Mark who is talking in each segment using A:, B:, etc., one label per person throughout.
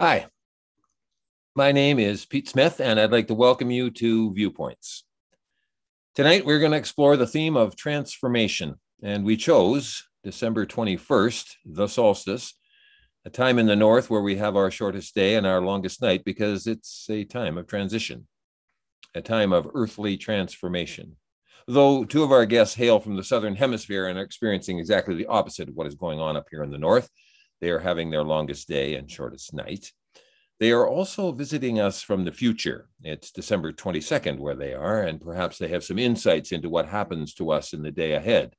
A: Hi, my name is Pete Smith, and I'd like to welcome you to Viewpoints. Tonight, we're going to explore the theme of transformation, and we chose December 21st, the solstice, a time in the north where we have our shortest day and our longest night because it's a time of transition, a time of earthly transformation. Though two of our guests hail from the southern hemisphere and are experiencing exactly the opposite of what is going on up here in the north, they are having their longest day and shortest night. They are also visiting us from the future. It's December 22nd where they are, and perhaps they have some insights into what happens to us in the day ahead.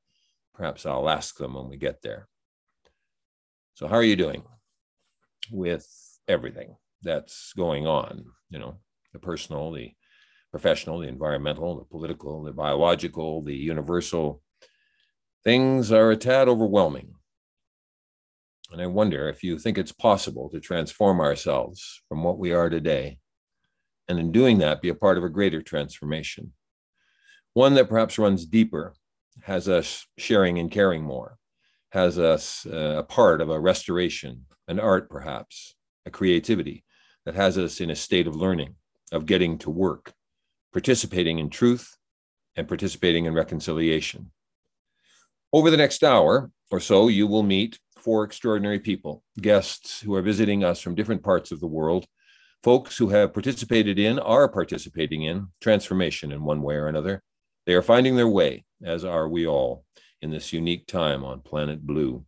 A: Perhaps I'll ask them when we get there. So, how are you doing with everything that's going on? You know, the personal, the professional, the environmental, the political, the biological, the universal. Things are a tad overwhelming. And I wonder if you think it's possible to transform ourselves from what we are today, and in doing that, be a part of a greater transformation. One that perhaps runs deeper, has us sharing and caring more, has us uh, a part of a restoration, an art perhaps, a creativity that has us in a state of learning, of getting to work, participating in truth, and participating in reconciliation. Over the next hour or so, you will meet four extraordinary people, guests who are visiting us from different parts of the world, folks who have participated in, are participating in transformation in one way or another. They are finding their way, as are we all, in this unique time on planet Blue.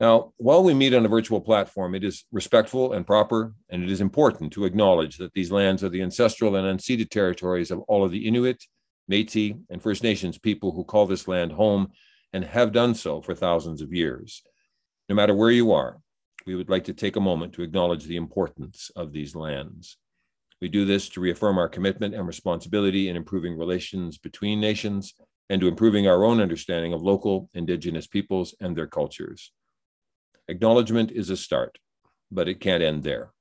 A: Now, while we meet on a virtual platform, it is respectful and proper, and it is important to acknowledge that these lands are the ancestral and unceded territories of all of the Inuit, Metis, and First Nations people who call this land home and have done so for thousands of years. No matter where you are, we would like to take a moment to acknowledge the importance of these lands. We do this to reaffirm our commitment and responsibility in improving relations between nations and to improving our own understanding of local Indigenous peoples and their cultures. Acknowledgement is a start, but it can't end there.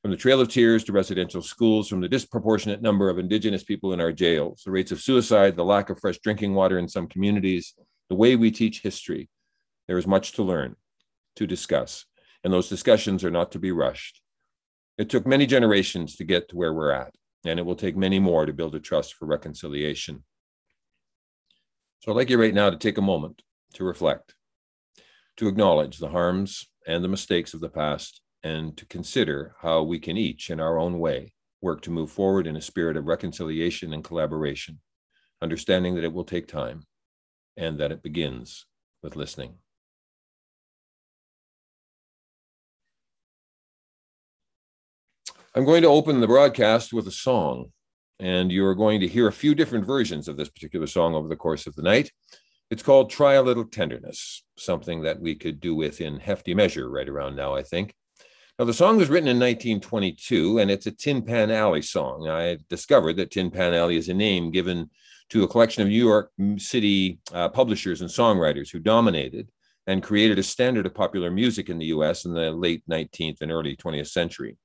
A: From the Trail of Tears to residential schools, from the disproportionate number of Indigenous people in our jails, the rates of suicide, the lack of fresh drinking water in some communities, the way we teach history, there is much to learn, to discuss, and those discussions are not to be rushed. It took many generations to get to where we're at, and it will take many more to build a trust for reconciliation. So I'd like you right now to take a moment to reflect, to acknowledge the harms and the mistakes of the past, and to consider how we can each, in our own way, work to move forward in a spirit of reconciliation and collaboration, understanding that it will take time and that it begins with listening. I'm going to open the broadcast with a song, and you're going to hear a few different versions of this particular song over the course of the night. It's called Try a Little Tenderness, something that we could do with in hefty measure right around now, I think. Now, the song was written in 1922, and it's a Tin Pan Alley song. I discovered that Tin Pan Alley is a name given to a collection of New York City uh, publishers and songwriters who dominated and created a standard of popular music in the US in the late 19th and early 20th century.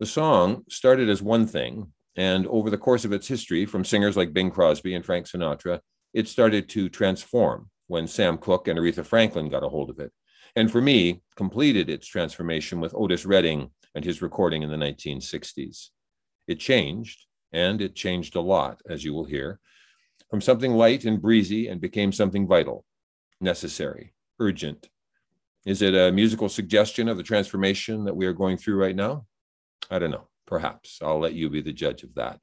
A: The song started as one thing, and over the course of its history, from singers like Bing Crosby and Frank Sinatra, it started to transform when Sam Cooke and Aretha Franklin got a hold of it. And for me, completed its transformation with Otis Redding and his recording in the 1960s. It changed, and it changed a lot, as you will hear, from something light and breezy and became something vital, necessary, urgent. Is it a musical suggestion of the transformation that we are going through right now? I don't know. Perhaps. I'll let you be the judge of that.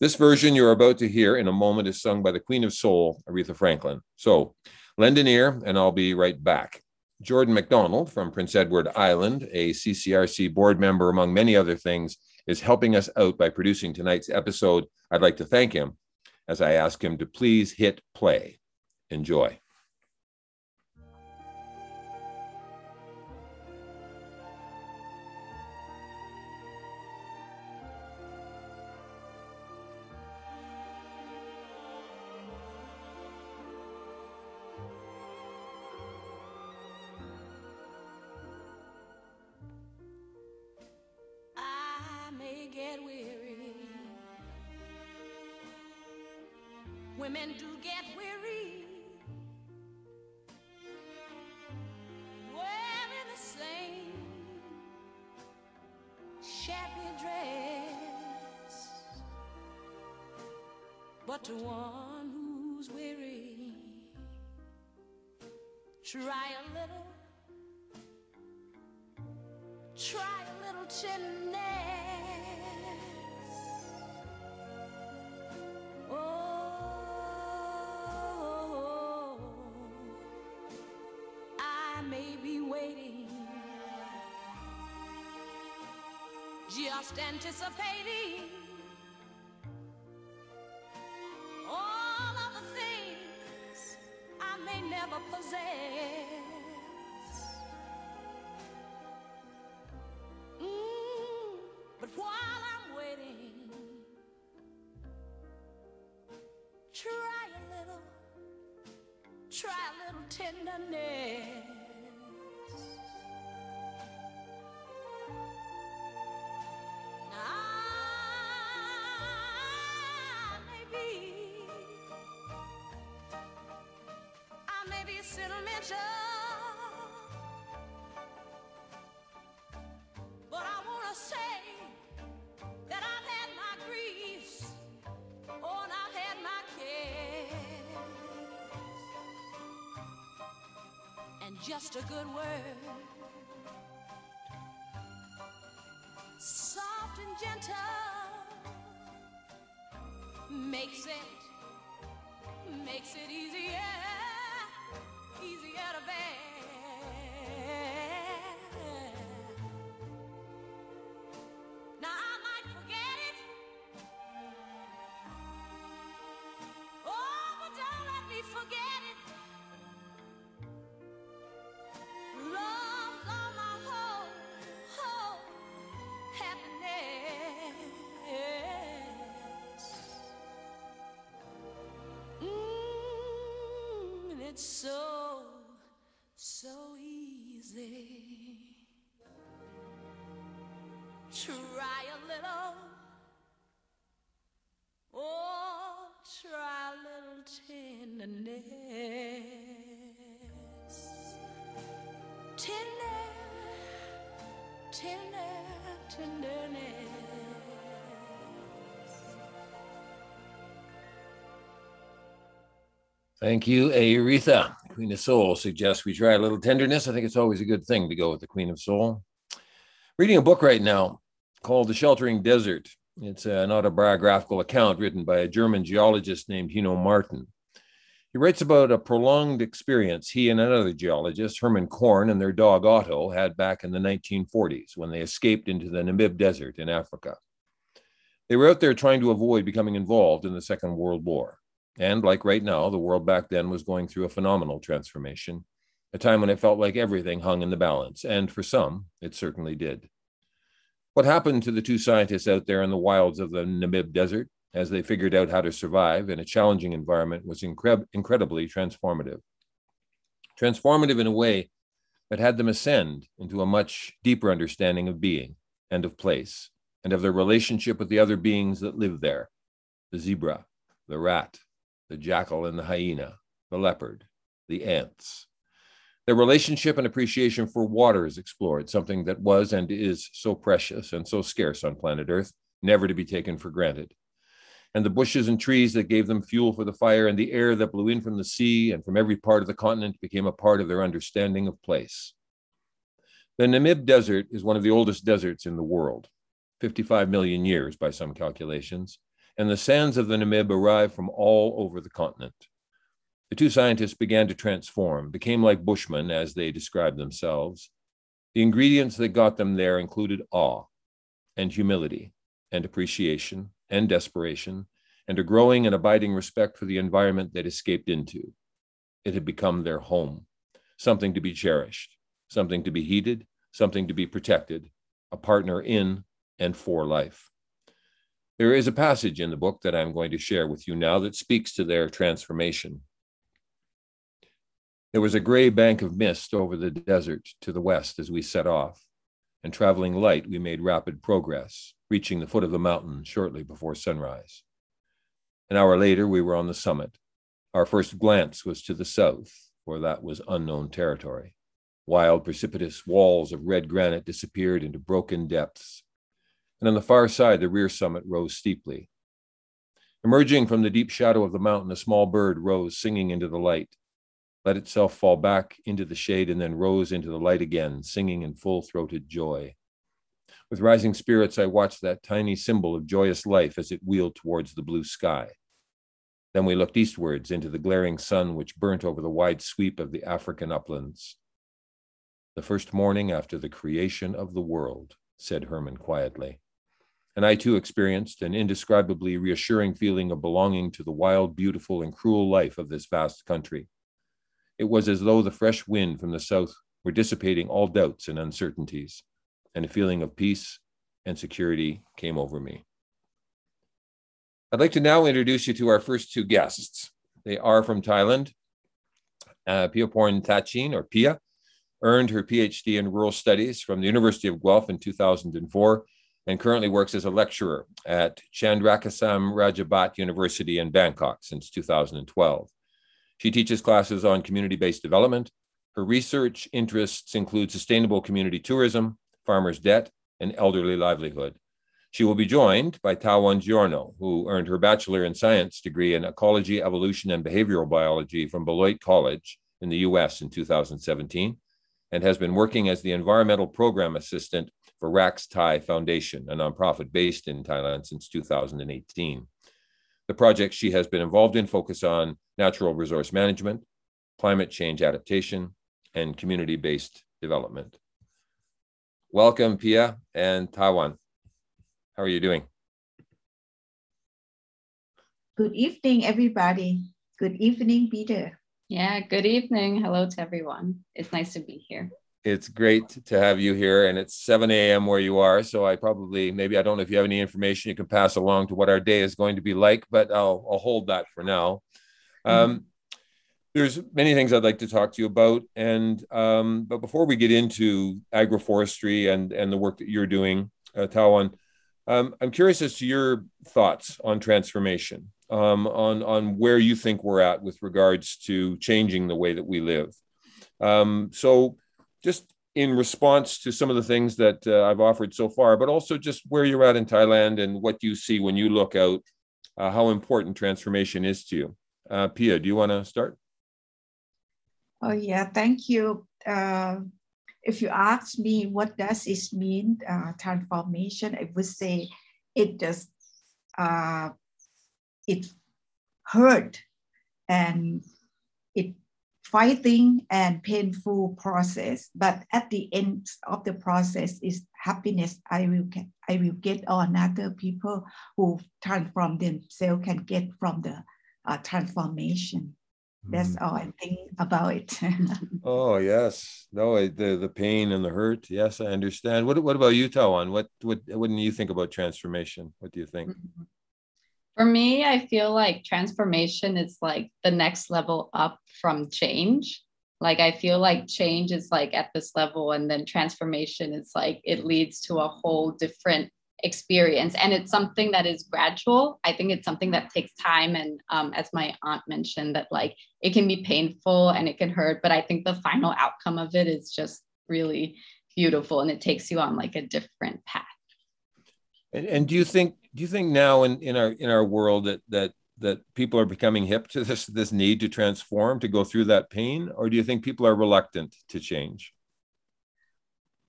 A: This version you're about to hear in a moment is sung by the Queen of Soul, Aretha Franklin. So lend an ear, and I'll be right back. Jordan McDonald from Prince Edward Island, a CCRC board member, among many other things, is helping us out by producing tonight's episode. I'd like to thank him as I ask him to please hit play. Enjoy.
B: Try a little tenderness. I may be, I may be sentimental, just a good word. It's so, so easy. Try a little, oh, try a little tenderness tender, tender, tenderness.
A: Thank you, Aretha. Queen of Soul suggests we try a little tenderness. I think it's always a good thing to go with the Queen of Soul. Reading a book right now called The Sheltering Desert. It's an autobiographical account written by a German geologist named Henno Martin. He writes about a prolonged experience he and another geologist, Herman Korn, and their dog Otto had back in the 1940s when they escaped into the Namib Desert in Africa. They were out there trying to avoid becoming involved in the Second World War. And like right now, the world back then was going through a phenomenal transformation, a time when it felt like everything hung in the balance. And for some, it certainly did. What happened to the two scientists out there in the wilds of the Namib Desert as they figured out how to survive in a challenging environment was incre- incredibly transformative. Transformative in a way that had them ascend into a much deeper understanding of being and of place and of their relationship with the other beings that live there the zebra, the rat, the jackal and the hyena, the leopard, the ants. Their relationship and appreciation for water is explored, something that was and is so precious and so scarce on planet Earth, never to be taken for granted. And the bushes and trees that gave them fuel for the fire and the air that blew in from the sea and from every part of the continent became a part of their understanding of place. The Namib Desert is one of the oldest deserts in the world, 55 million years by some calculations, and the sands of the Namib arrive from all over the continent. The two scientists began to transform, became like Bushmen as they described themselves. The ingredients that got them there included awe and humility and appreciation and desperation and a growing and abiding respect for the environment they'd escaped into. It had become their home, something to be cherished, something to be heeded, something to be protected, a partner in and for life. There is a passage in the book that I'm going to share with you now that speaks to their transformation. There was a gray bank of mist over the desert to the west as we set off, and traveling light, we made rapid progress, reaching the foot of the mountain shortly before sunrise. An hour later, we were on the summit. Our first glance was to the south, for that was unknown territory. Wild, precipitous walls of red granite disappeared into broken depths. And on the far side, the rear summit rose steeply. Emerging from the deep shadow of the mountain, a small bird rose singing into the light, let itself fall back into the shade, and then rose into the light again, singing in full throated joy. With rising spirits, I watched that tiny symbol of joyous life as it wheeled towards the blue sky. Then we looked eastwards into the glaring sun which burnt over the wide sweep of the African uplands. The first morning after the creation of the world, said Herman quietly. And I too experienced an indescribably reassuring feeling of belonging to the wild, beautiful, and cruel life of this vast country. It was as though the fresh wind from the south were dissipating all doubts and uncertainties, and a feeling of peace and security came over me. I'd like to now introduce you to our first two guests. They are from Thailand. Uh, Piaporn Thachin, or Pia, earned her PhD in rural studies from the University of Guelph in 2004 and currently works as a lecturer at Chandrakasem Rajabhat University in Bangkok since 2012. She teaches classes on community based development. Her research interests include sustainable community tourism, farmers' debt, and elderly livelihood. She will be joined by Tawan Giorno, who earned her Bachelor in Science degree in Ecology, Evolution, and Behavioral Biology from Beloit College in the US in 2017, and has been working as the Environmental Program Assistant for Raks Thai Foundation, a nonprofit based in Thailand since 2018. The projects she has been involved in focus on natural resource management, climate change adaptation, and community based development. Welcome, Pia and Tawan. How are you doing?
C: Good evening, everybody. Good evening, Peter.
D: Yeah, good evening. Hello to everyone. It's nice to be here
A: it's great to have you here and it's 7 a.m where you are so i probably maybe i don't know if you have any information you can pass along to what our day is going to be like but i'll, I'll hold that for now mm-hmm. um, there's many things i'd like to talk to you about and um, but before we get into agroforestry and and the work that you're doing uh, tawan um, i'm curious as to your thoughts on transformation um, on on where you think we're at with regards to changing the way that we live um, so just in response to some of the things that uh, I've offered so far, but also just where you're at in Thailand and what you see when you look out, uh, how important transformation is to you. Uh, Pia, do you want to start?
C: Oh yeah, thank you. Uh, if you ask me what does it mean, uh, transformation, I would say it does, uh, it hurt and it fighting and painful process but at the end of the process is happiness. I will get i will get on other people who transform themselves can get from the uh, transformation. That's mm. all i think about it.
A: Oh yes. No the the pain and the hurt. Yes i understand. What, what about you tawan what what what do you think about transformation? What do you think? Mm-hmm.
D: For me, I feel like transformation is like the next level up from change. Like I feel like change is like at this level, and then transformation is like it leads to a whole different experience. And it's something that is gradual. I think it's something that takes time. And um, as my aunt mentioned, that like it can be painful and it can hurt, but I think the final outcome of it is just really beautiful and it takes you on like a different path.
A: And, and do you think do you think now in, in our in our world that that that people are becoming hip to this this need to transform to go through that pain or do you think people are reluctant to change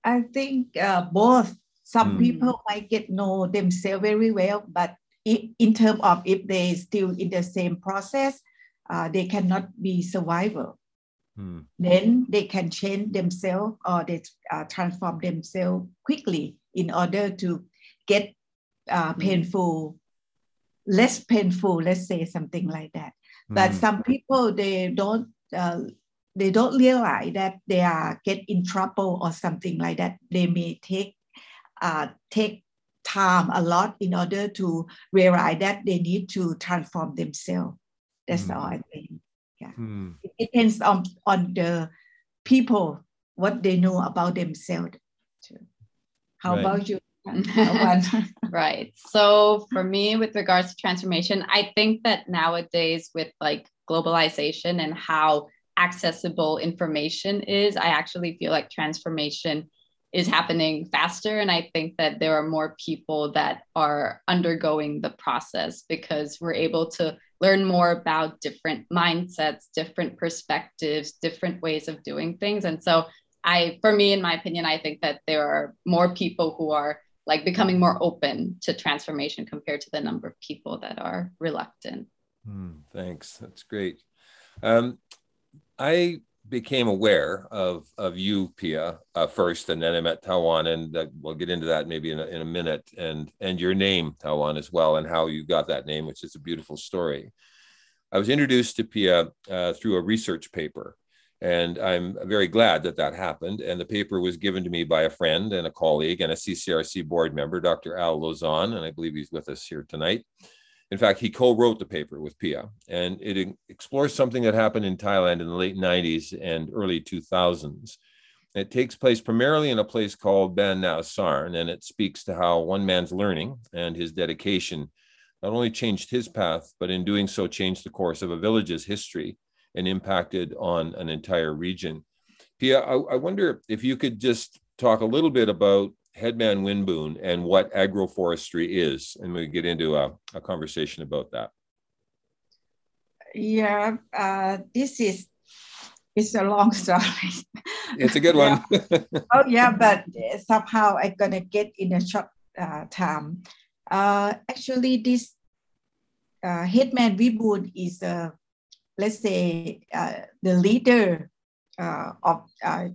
C: i think uh, both some mm. people might get know themselves very well but in terms of if they still in the same process uh, they cannot be survivor mm. then they can change themselves or they uh, transform themselves quickly in order to get uh, mm. painful, less painful, let's say something like that. But some people they don't uh, they don't realize that they are get in trouble or something like that. They may take uh, take time a lot in order to realize that they need to transform themselves. That's mm. all I think. Yeah, mm. it depends on on the people what they know about themselves. Too. How right. about you?
D: right. So for me, with regards to transformation, I think that nowadays with like globalization and how accessible information is, I actually feel like transformation is happening faster. And I think that there are more people that are undergoing the process because we're able to learn more about different mindsets, different perspectives, different ways of doing things. And so I, for me, in my opinion, I think that there are more people who are like becoming more open to transformation compared to the number of people that are reluctant.
A: Hmm, thanks. That's great. Um, I became aware of of you, Pia, uh, first, and then I met Tawan, and uh, we'll get into that maybe in a, in a minute, and and your name, Tawan, as well, and how you got that name, which is a beautiful story. I was introduced to Pia uh, through a research paper, and I'm very glad that that happened. And the paper was given to me by a friend and a colleague and a CCRC board member, Dr. Al Lauzon, and I believe he's with us here tonight. In fact, he co-wrote the paper with Pia, and it explores something that happened in Thailand in the late 90s and early 2000s. It takes place primarily in a place called Ban Nao Sarn, and it speaks to how one man's learning and his dedication not only changed his path, but in doing so changed the course of a village's history and impacted on an entire region. Pia, I, I wonder if you could just talk a little bit about Headman Winboon and what agroforestry is, and we get into a, a conversation about that.
C: Yeah, uh, this is it's a long story.
A: It's a good one.
C: oh yeah, but somehow I'm gonna get in a short uh, time. Uh, actually, this uh, Headman Winboon is a let's say uh, the leader uh, of uh,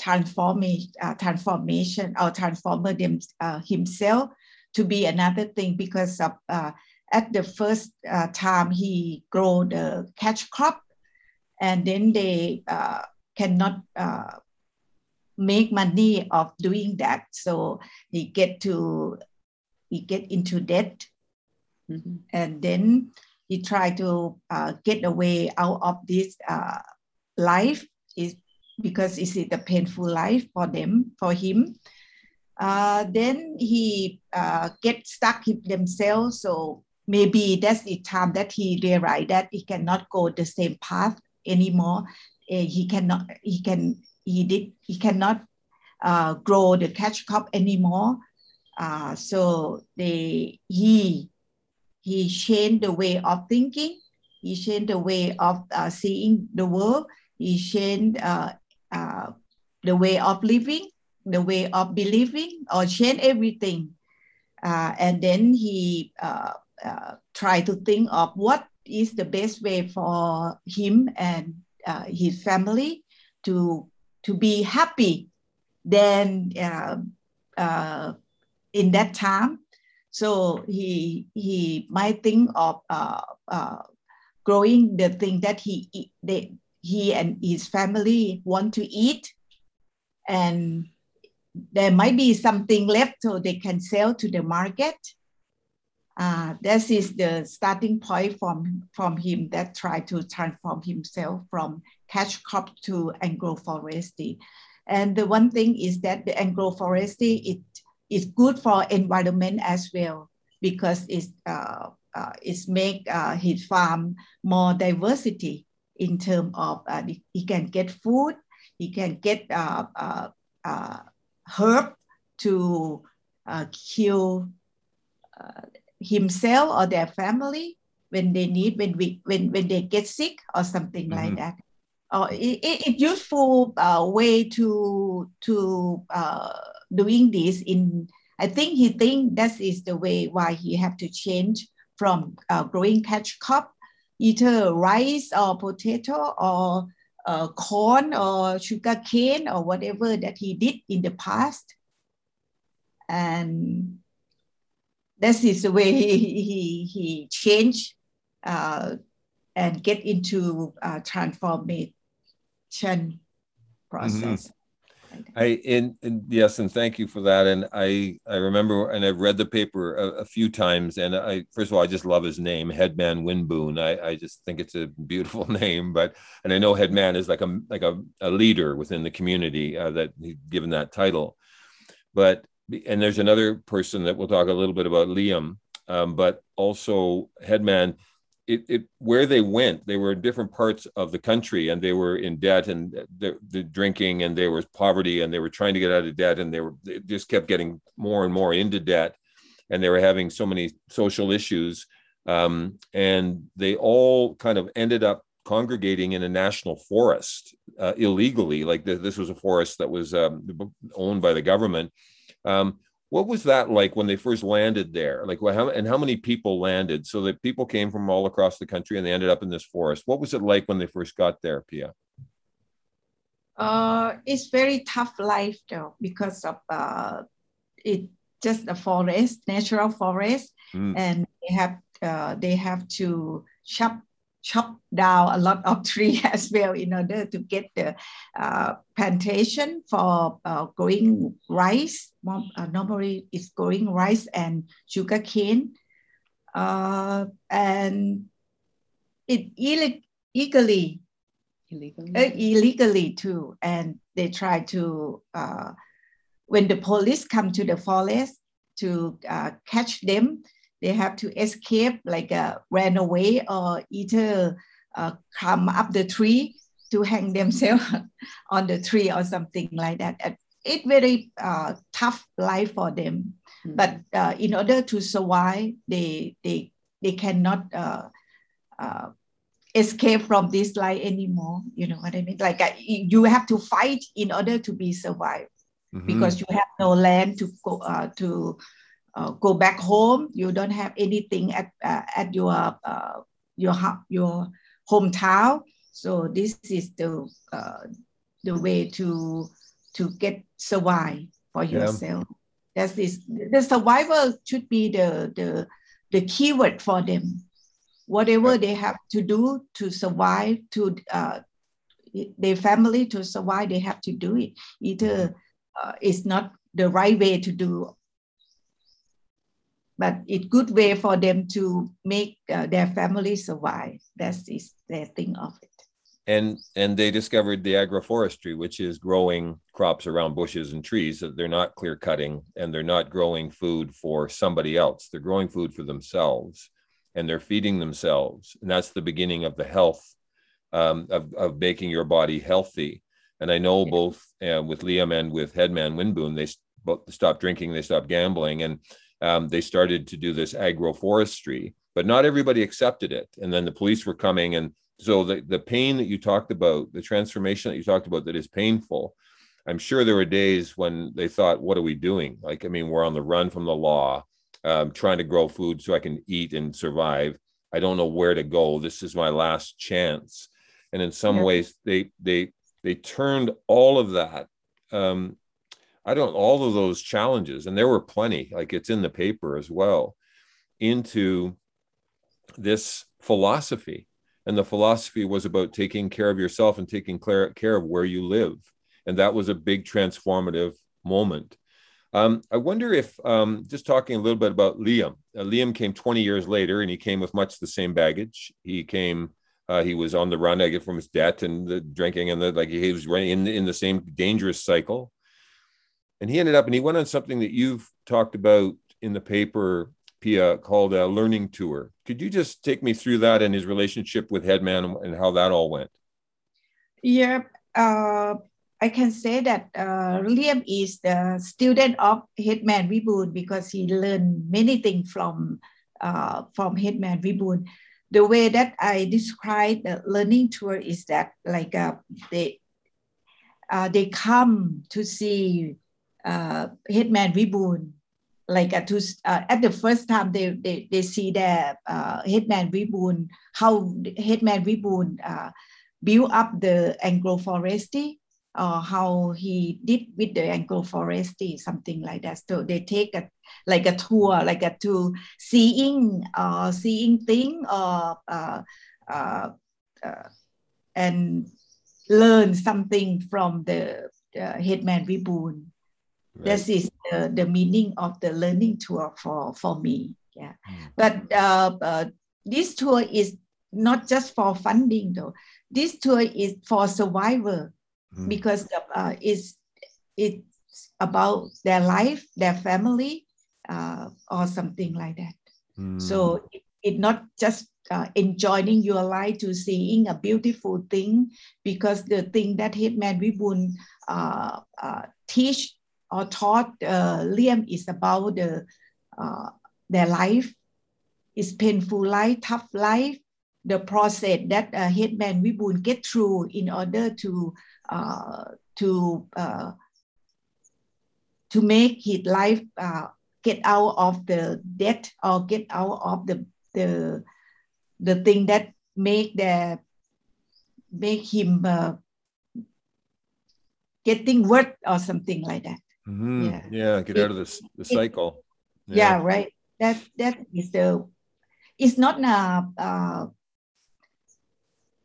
C: transformation, uh, transformation or transformer them, uh, himself to be another thing because of uh, at the first uh, time he grow the catch crop and then they uh, cannot uh, make money of doing that so he get to he get into debt mm-hmm. and then he try to get away out of this life is because it's a painful life for them, for him. Uh, then he uh, get stuck in themselves. So maybe that's the time that he realized that he cannot go the same path anymore. Uh, he cannot. He can. He did. He cannot uh, grow the catch crop anymore. Uh, so they he he changed the way of thinking. He changed the way of uh, seeing the world. He changed uh, uh, the way of living, the way of believing, or change everything. Uh, and then he uh, uh, tried to think of what is the best way for him and his family to to be happy. Then in that time, so he he might think of growing the thing that he they, he and his family want to eat and there might be something left so they can sell to the market uh, this is the starting point from, from him that tried to transform himself from catch crop to agroforestry. And the one thing is that the agroforestry it is good for environment as well because it's, uh, uh, it's make uh, his farm more diversity in terms of uh, he can get food, he can get uh, uh, uh herb to uh, kill uh, himself or their family when they need when we when when they get sick or something mm-hmm. like that. Uh, it, it, it useful way to to doing this in I think he think that is the way why he have to change from growing catch crop either rice or potato or uh, corn or sugar cane or whatever that he did in the past. And this is the way he, he, he changed uh, and get into uh, transformation process. Mm-hmm.
A: I in, in, yes, and thank you for that. And I I remember and I've read the paper a, a, few times. And I first of all I just love his name, Headman Winboon. I, I just think it's a beautiful name. But and I know Headman is like a like a, a leader within the community uh, that he's given that title. But and there's another person that we'll talk a little bit about, Liam. Um, but also Headman it, it where they went, they were in different parts of the country, and they were in debt, and the, the drinking, and there was poverty, and they were trying to get out of debt, and they were they just kept getting more and more into debt, and they were having so many social issues, um, and they all kind of ended up congregating in a national forest uh, illegally. Like the, this was a forest that was um, owned by the government. Um, what was that like when they first landed there? Like, how, and how many people landed? So that people came from all across the country and they ended up in this forest. What was it like when they first got there, Pia?
C: Uh, it's very tough life though because of uh, it just a forest, natural forest, mm. and they have uh, they have to chop chop down a lot of tree as well in order to get the uh, plantation for uh, growing rice. Uh, normally, it's growing rice and sugar cane, uh, and it illegally, illegally, uh, illegally too. And they try to uh, when the police come to the forest to catch them they have to escape, like uh, ran away or either uh, climb up the tree to hang themselves on the tree or something like that. It's very uh, tough life for them. Mm-hmm. But uh, in order to survive, they they they cannot uh, uh, escape from this life anymore. You know what I mean? Like uh, you have to fight in order to be survived mm-hmm. because you have no land to go uh, to uh, go back home. You don't have anything at uh, at your uh, your your hometown. So this is the uh, the way to to get survive for yourself. Yeah. That's this. The survival should be the the the keyword for them. Whatever yeah. they have to do to survive, to uh, their family to survive, they have to do it. Either uh, it's not the right way to do but it's good way for them to make uh, their family survive. That's is their thing of it.
A: And and they discovered the agroforestry, which is growing crops around bushes and trees that they're not clear cutting and they're not growing food for somebody else. They're growing food for themselves and they're feeding themselves. And that's the beginning of the health um, of, of making your body healthy. And I know yeah. both uh, with Liam and with Headman Winboon, they both stopped drinking, they stopped gambling. And um, they started to do this agroforestry, but not everybody accepted it. And then the police were coming. And so the, the pain that you talked about, the transformation that you talked about that is painful, I'm sure there were days when they thought, what are we doing? Like, I mean, we're on the run from the law, um, trying to grow food so I can eat and survive. I don't know where to go. This is my last chance. And in some yeah. ways, they they they turned all of that um, I don't all of those challenges, and there were plenty, like it's in the paper as well, into this philosophy. And the philosophy was about taking care of yourself and taking care of where you live. And that was a big transformative moment. Um, I wonder if, um, just talking a little bit about Liam, uh, Liam came 20 years later and he came with much the same baggage. He came, uh, he was on the run, I get from his debt and the drinking and the, like he was running in, in the same dangerous cycle and he ended up and he went on something that you've talked about in the paper pia called a learning tour. Could you just take me through that and his relationship with headman and how that all went?
C: Yeah uh, i can say that uh, liam is the student of headman Wiboon because he learned many things from uh, from headman Wiboon the way that i describe the learning tour is that like uh, they uh, they come to see uh, Headman Wiboon. Like uh, to, uh, at the first time they, they, they see the uh, Headman Wiboon, how Headman Wiboon uh, built up the agroforestry or how he did with the agroforestry, something like that. So they take a like a tour, like a to seeing uh seeing thing or uh, uh, uh, and learn something from the uh, Headman Wiboon. Right. This is the, the meaning of the learning tour for, for me. Yeah. Mm. But uh, uh, this tour is not just for funding though. This tour is for survival mm. because uh, it's, it's about their life, their family, uh, or something like that. Mm. So it, it not just uh, enjoying your life to seeing a beautiful thing because the thing that Headman Wiboon uh, uh, teach or taught uh, Liam is about the uh, their life, is painful life, tough life, the process that uh, Headman Wiboon get through in order to uh, to uh, to make his life uh, get out of the debt or get out of the the the thing that make the make him uh, getting work or something like that.
A: Mhm.
C: Yeah.
A: Yeah. Get out of this the cycle.
C: Yeah, right. That that is the. It's not a. Uh,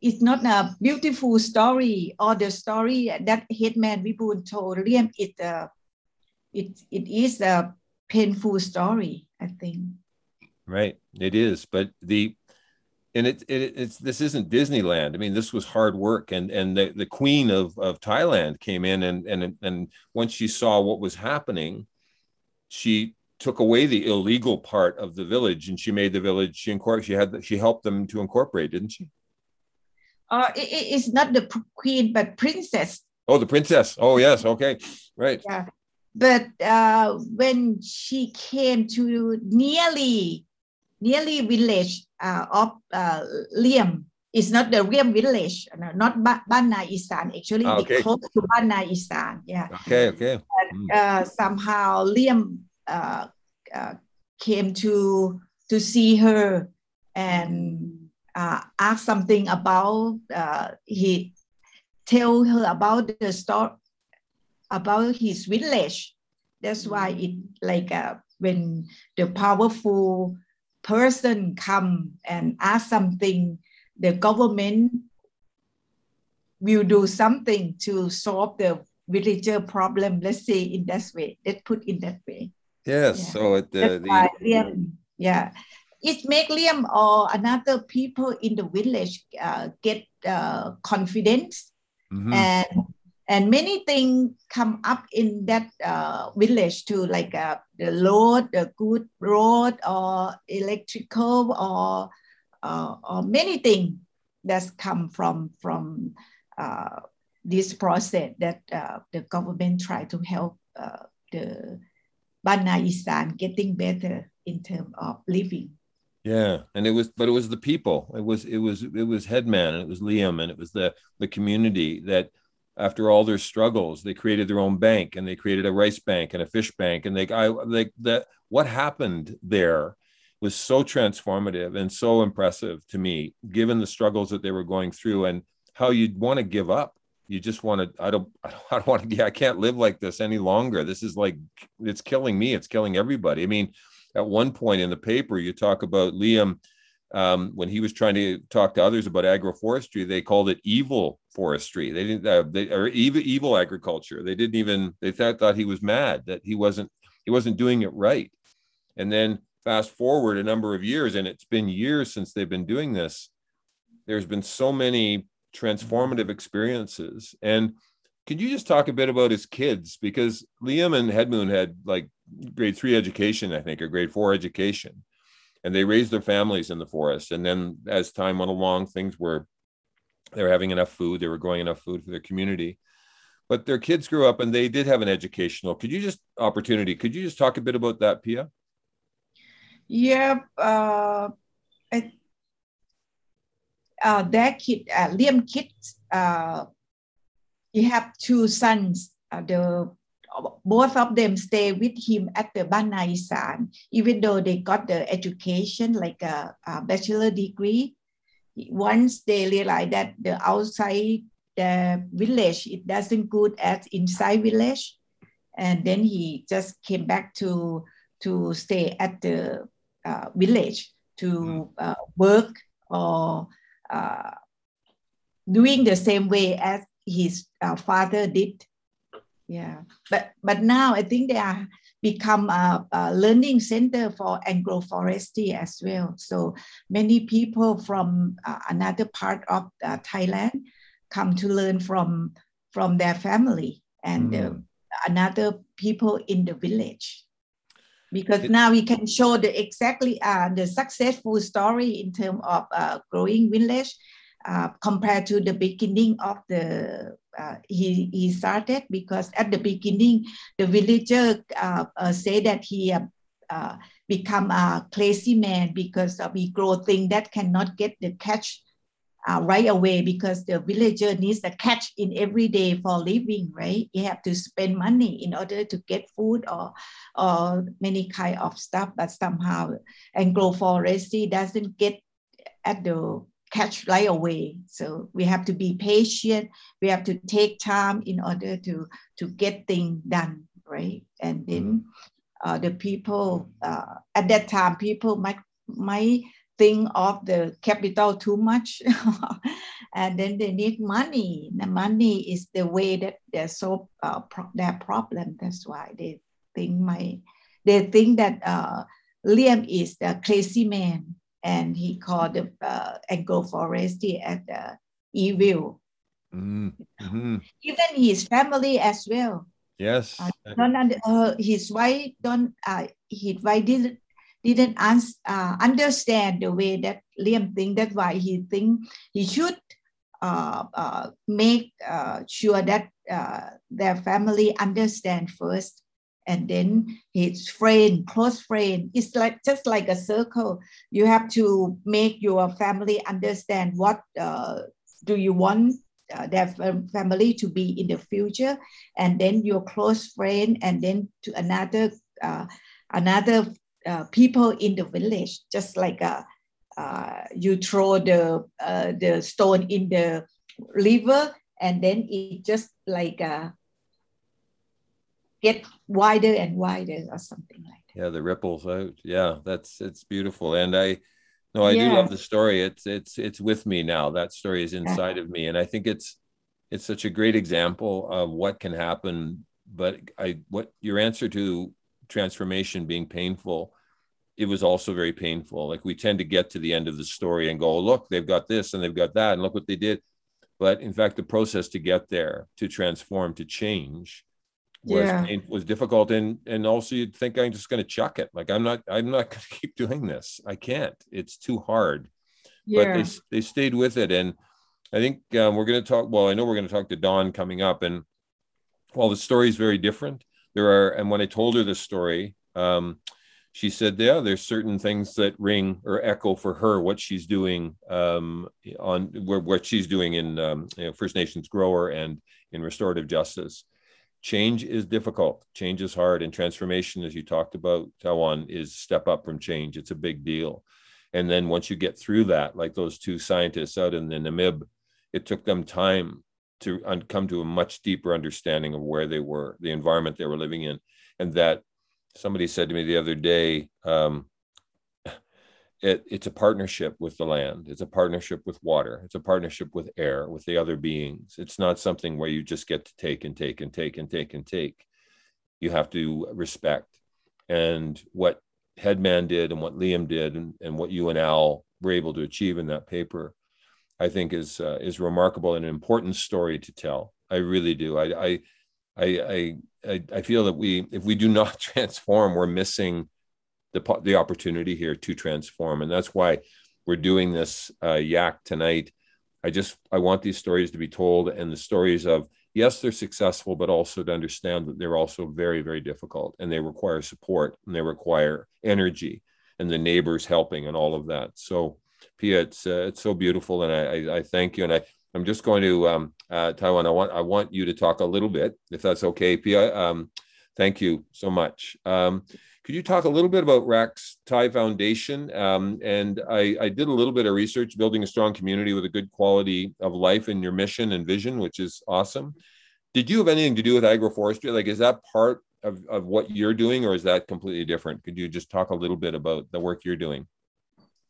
C: it's not a beautiful story or the story that Headman Wiboon told Liam. It uh, it it is a painful story. I think.
A: Right. It is, but the and it, it it's this isn't Disneyland. I mean, this was hard work, and and the, the queen of of Thailand came in, and and and once she saw what was happening, she took away the illegal part of the village, and she made the village. She incorporated. She had she helped them to incorporate, didn't she?
C: Uh, it, it- it's not the queen but princess.
A: Oh, the princess. Oh, yes. Okay. Right.
C: Yeah. But uh, when she came to nearly nearly village of uh, Liam, it's not the Liam village, no, not ba- Bana Isan. Actually,
A: Ah, okay.
C: close to Isan. Yeah.
A: Okay. Okay.
C: Uh, somehow Liam uh, uh, came to to see her and uh, ask something about uh, he tell her about the story about his village. That's why it like uh, when the powerful person come and ask something, the government will do something to solve the villager problem. Let's say in that way. Let's put in that way.
A: Yes.
C: Yeah.
A: So it, uh, the
C: Liam, yeah, it make Liam or another people in the village uh, get uh, confidence
A: Mhm.
C: and and many things come up in that uh, village too, like uh, the road, the good road, or electrical, or uh, or many things that's come from from uh, this process that uh, the government try to help uh, the Bana Isan getting better in terms of living.
A: Yeah, and it was, but it was the people. It was, it was, it was Headman, and it was Liam, and it was the the community that, after all their struggles, they created their own bank, and they created a rice bank and a fish bank, and they, I like that. What happened there was so transformative and so impressive to me, given the struggles that they were going through, and how you'd want to give up. You just want to. I don't. I don't, want to. Yeah, I can't live like this any longer. This is like, it's killing me. It's killing everybody. I mean, at one point in the paper, you talk about Liam um, when he was trying to talk to others about agroforestry. They called it evil forestry. They didn't, uh, they, or evil, evil agriculture. They didn't even. They thought, thought he was mad that he wasn't he wasn't doing it right. And then fast forward a number of years, and it's been years since they've been doing this. There's been so many transformative experiences and could you just talk a bit about his kids? Because Liam and Headmoon had like grade three education, I think, or grade four education. And they raised their families in the forest. And then as time went along, things were, they were having enough food, they were growing enough food for their community. But their kids grew up and they did have an educational. Could you just opportunity? Could you just talk a bit about that, Pia?
C: Yeah, uh, I, uh, their kid, uh, Liam kids, uh, he have two sons. Uh, the both of them stay with him at the Bana Isan, even though they got the education like a, a bachelor degree. Once they realize that the outside the village it doesn't good as inside village, and then he just came back to to stay at the uh, village to uh, work or uh, doing the same way as his uh, father did. Yeah, but but now I think they are become a, a learning center for agroforestry as well. So many people from uh, another part of uh, Thailand come to learn from from their family and uh,
A: Mm.
C: another people in the village. because
A: It-
C: now we can show the exactly uh, the successful story in terms of uh, growing village uh, compared to the beginning of the uh, he he started because at the beginning the villager uh, uh, say that he uh, uh, become a crazy man because we grow thing that cannot get the catch uh, right away because the villager needs the catch in every day for living right? You have to spend money in order to get food or or many kind of stuff but somehow agroforestry doesn't get at the catch right away. So we have to be patient. We have to take time in order to to get things done right? And then uh, the people uh, at that time people might might think of the capital too much. And then they need money. The money is the way that they solve uh, pro- their problem. That's why they think my they think that uh, liam is the crazy man and he called the uh, agroforestry as the evil
A: Mhm, mhm.
C: even his family as well
A: Yes.
C: Uh, don't under, uh, his wife don't uh, his wife didn't didn't ans- uh, understand the way that Liam think. That's why he think he should uh, uh, make uh, sure that uh, their family understand first, and then his friend, close friend. It's like just like a circle. You have to make your family understand what uh, do you want uh, their family to be in the future and then your close friend, and then to another uh, another uh, people in the village, just like uh, uh, you throw the the stone in the river, and then it just like uh, get wider and wider or something like that.
A: yeah the ripples out. Yeah that's it's beautiful. And i no i do love the story. It's it's it's with me now. That story is inside of me. And i think it's it's such a great example of what can happen. But i what your answer to transformation being painful it was also very painful. Like we tend to get to the end of the story and go oh, look they've got this and they've got that and look what they did. But in fact the process to get there to transform to change was
C: Yeah.
A: pain, was difficult and and also you'd think i'm just going to chuck it. Like i'm not i'm not going to keep doing this. I can't. It's too hard. Yeah. but they they stayed with it and i think um, we're going to talk well i know we're going to talk to dawn coming up and while the story is very different there are and when i told her this story um, she said yeah there's certain things that ring or echo for her what she's doing um, on where, what she's doing in um, you know, first nations grower and in restorative justice change is difficult. Change is hard. And transformation as you talked about tawan is step up from change. It's a big deal. And then once you get through that like those two scientists out in the namib it took them time to un- come to a much deeper understanding of where they were the environment they were living in. And that somebody said to me the other day um, it, it's a partnership with the land it's a partnership with water it's a partnership with air with the other beings. It's not something where you just get to take and take and take and take and take. You have to respect. And what headman did and what liam did and, and what you and al were able to achieve in that paper i think is uh, is remarkable and an important story to tell. I really do. I i i i, I, I feel that we if we do not transform we're missing the the opportunity here to transform. And that's why we're doing this uh, yak tonight. I just i want these stories to be told and the stories of yes they're successful but also to understand that they're also very very difficult and they require support and they require energy and the neighbors helping and all of that. So pia it's uh, it's so beautiful and I, I i thank you. And i i'm just going to um uh Tawan i want i want you to talk a little bit if that's okay pia. Um thank you so much um could you talk a little bit about Raks Thai Foundation? Um, and I, I, did a little bit of research, building a strong community with a good quality of life in your mission and vision, which is awesome. Did you have anything to do with agroforestry? Like, is that part of, of what you're doing, or is that completely different? Could you just talk a little bit about the work you're doing?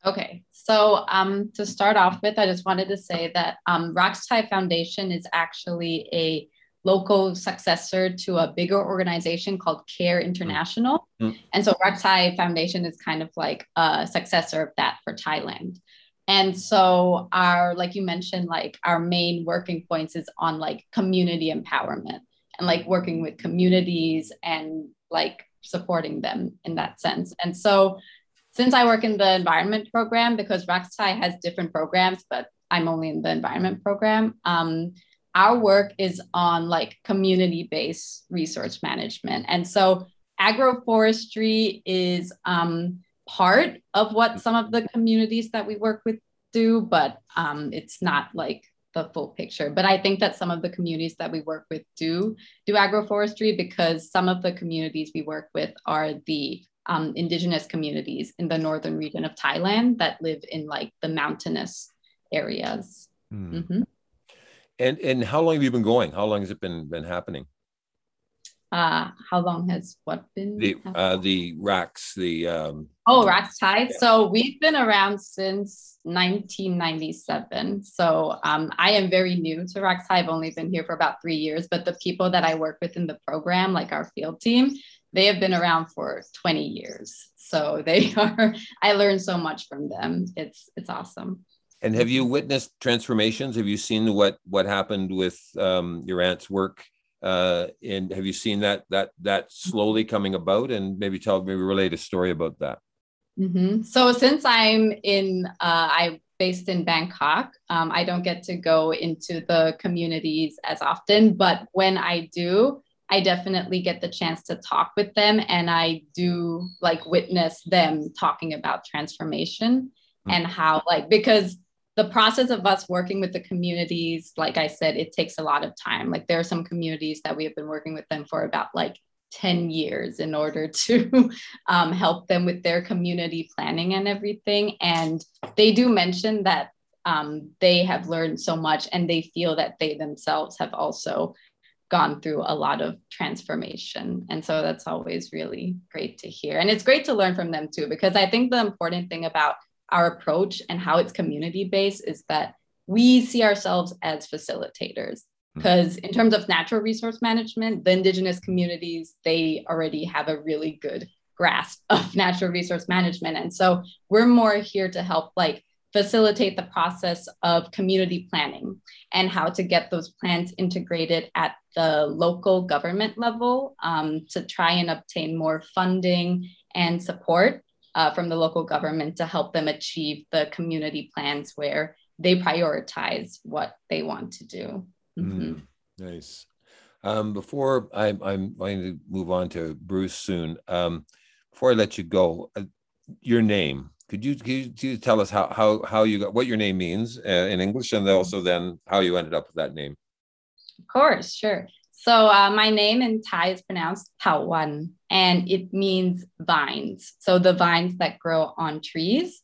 D: Okay, so um, to start off with, I just wanted to say that um, Raks Thai Foundation is actually a local successor to a bigger organization called CARE International.
A: Mm.
D: And so Raks Thai Foundation is kind of like a successor of that for Thailand. And so our, like you mentioned, like our main working points is on like community empowerment and like working with communities and like supporting them in that sense. And so since I work in the environment program, because Raks Thai has different programs, but I'm only in the environment program, um, our work is on like community-based resource management. And so agroforestry is um, part of what some of the communities that we work with do, but um, it's not like the full picture. But I think that some of the communities that we work with do do agroforestry because some of the communities we work with are the um, indigenous communities in the northern region of Thailand that live in like the mountainous areas. Hmm. Mm-hmm.
A: And and how long have you been going? How long has it been been happening?
D: Uh, how long has what been?
A: The uh, the Raks, the um,
D: oh Raks Thai. Yeah. So we've been around since 1997. So um, I am very new to Raks Thai. I've only been here for about three years, but the people that I work with in the program, like our field team, they have been around for 20 years. So they are. I learned so much from them. It's it's awesome.
A: And have you witnessed transformations? Have you seen what what happened with um, your aunt's work? Uh, and have you seen that that that slowly coming about? And maybe tell maybe relate a story about that.
D: Mm-hmm. So since I'm in, uh, I'm based in Bangkok. Um, I don't get to go into the communities as often, but when I do, I definitely get the chance to talk with them, and I do like witness them talking about transformation mm-hmm. and how like because the process of us working with the communities, like I said, it takes a lot of time. Like there are some communities that we have been working with them for about like 10 years in order to um, help them with their community planning and everything. And they do mention that um, they have learned so much and they feel that they themselves have also gone through a lot of transformation. And so that's always really great to hear. And it's great to learn from them too, because I think the important thing about our approach and how it's community based is that we see ourselves as facilitators. Because hmm. in terms of natural resource management the indigenous communities they already have a really good grasp of natural resource management. And so we're more here to help like facilitate the process of community planning and how to get those plans integrated at the local government level um, to try and obtain more funding and support uh, from the local government to help them achieve the community plans where they prioritize what they want to do. Mm-hmm.
A: Mm, nice. Um, before I, am I'm going to move on to Bruce soon, um, before I let you go, uh, your name. Could you, could you, could you tell us how, how, how you got what your name means uh, in English and also then how you ended up with that name?
D: Of course, sure. So uh, my name in Thai is pronounced Wan, and it means vines. So the vines that grow on trees.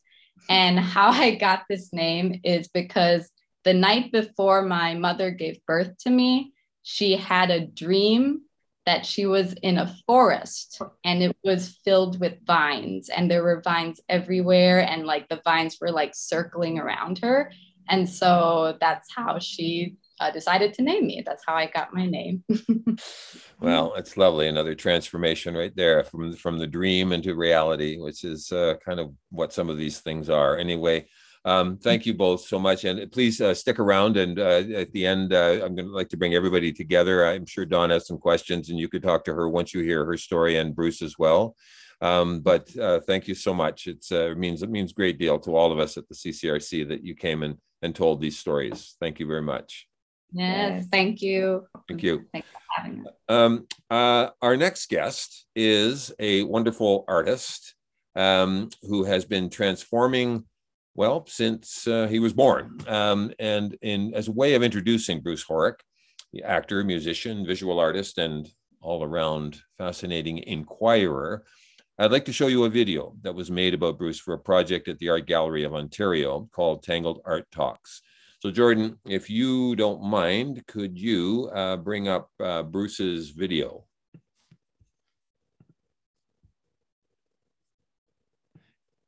D: And how I got this name is because the night before my mother gave birth to me, she had a dream that she was in a forest and it was filled with vines and there were vines everywhere and like the vines were like circling around her and so that's how she uh, decided to name me. That's how I got my name.
A: well, it's lovely. Another transformation right there from from the dream into reality, which is uh, kind of what some of these things are. Anyway, um, thank you both so much, and please uh, stick around. And uh, at the end, uh, I'm going to like to bring everybody together. I'm sure Dawn has some questions, and you could talk to her once you hear her story, and Bruce as well. Um, but uh, thank you so much. It's, it means it means great deal to all of us at the CCRC that you came and and told these stories. Thank you very much.
D: Yes, thank you.
A: Thank you. Thanks for having us. Um, uh, our next guest is a wonderful artist um, who has been transforming, well, since uh, he was born. Um, and in as a way of introducing Bruce Horak, the actor, musician, visual artist, and all around fascinating inquirer, I'd like to show you a video that was made about Bruce for a project at the Art Gallery of Ontario called Tangled Art Talks. So, Jordan, if you don't mind, could you uh, bring up uh, Bruce's video?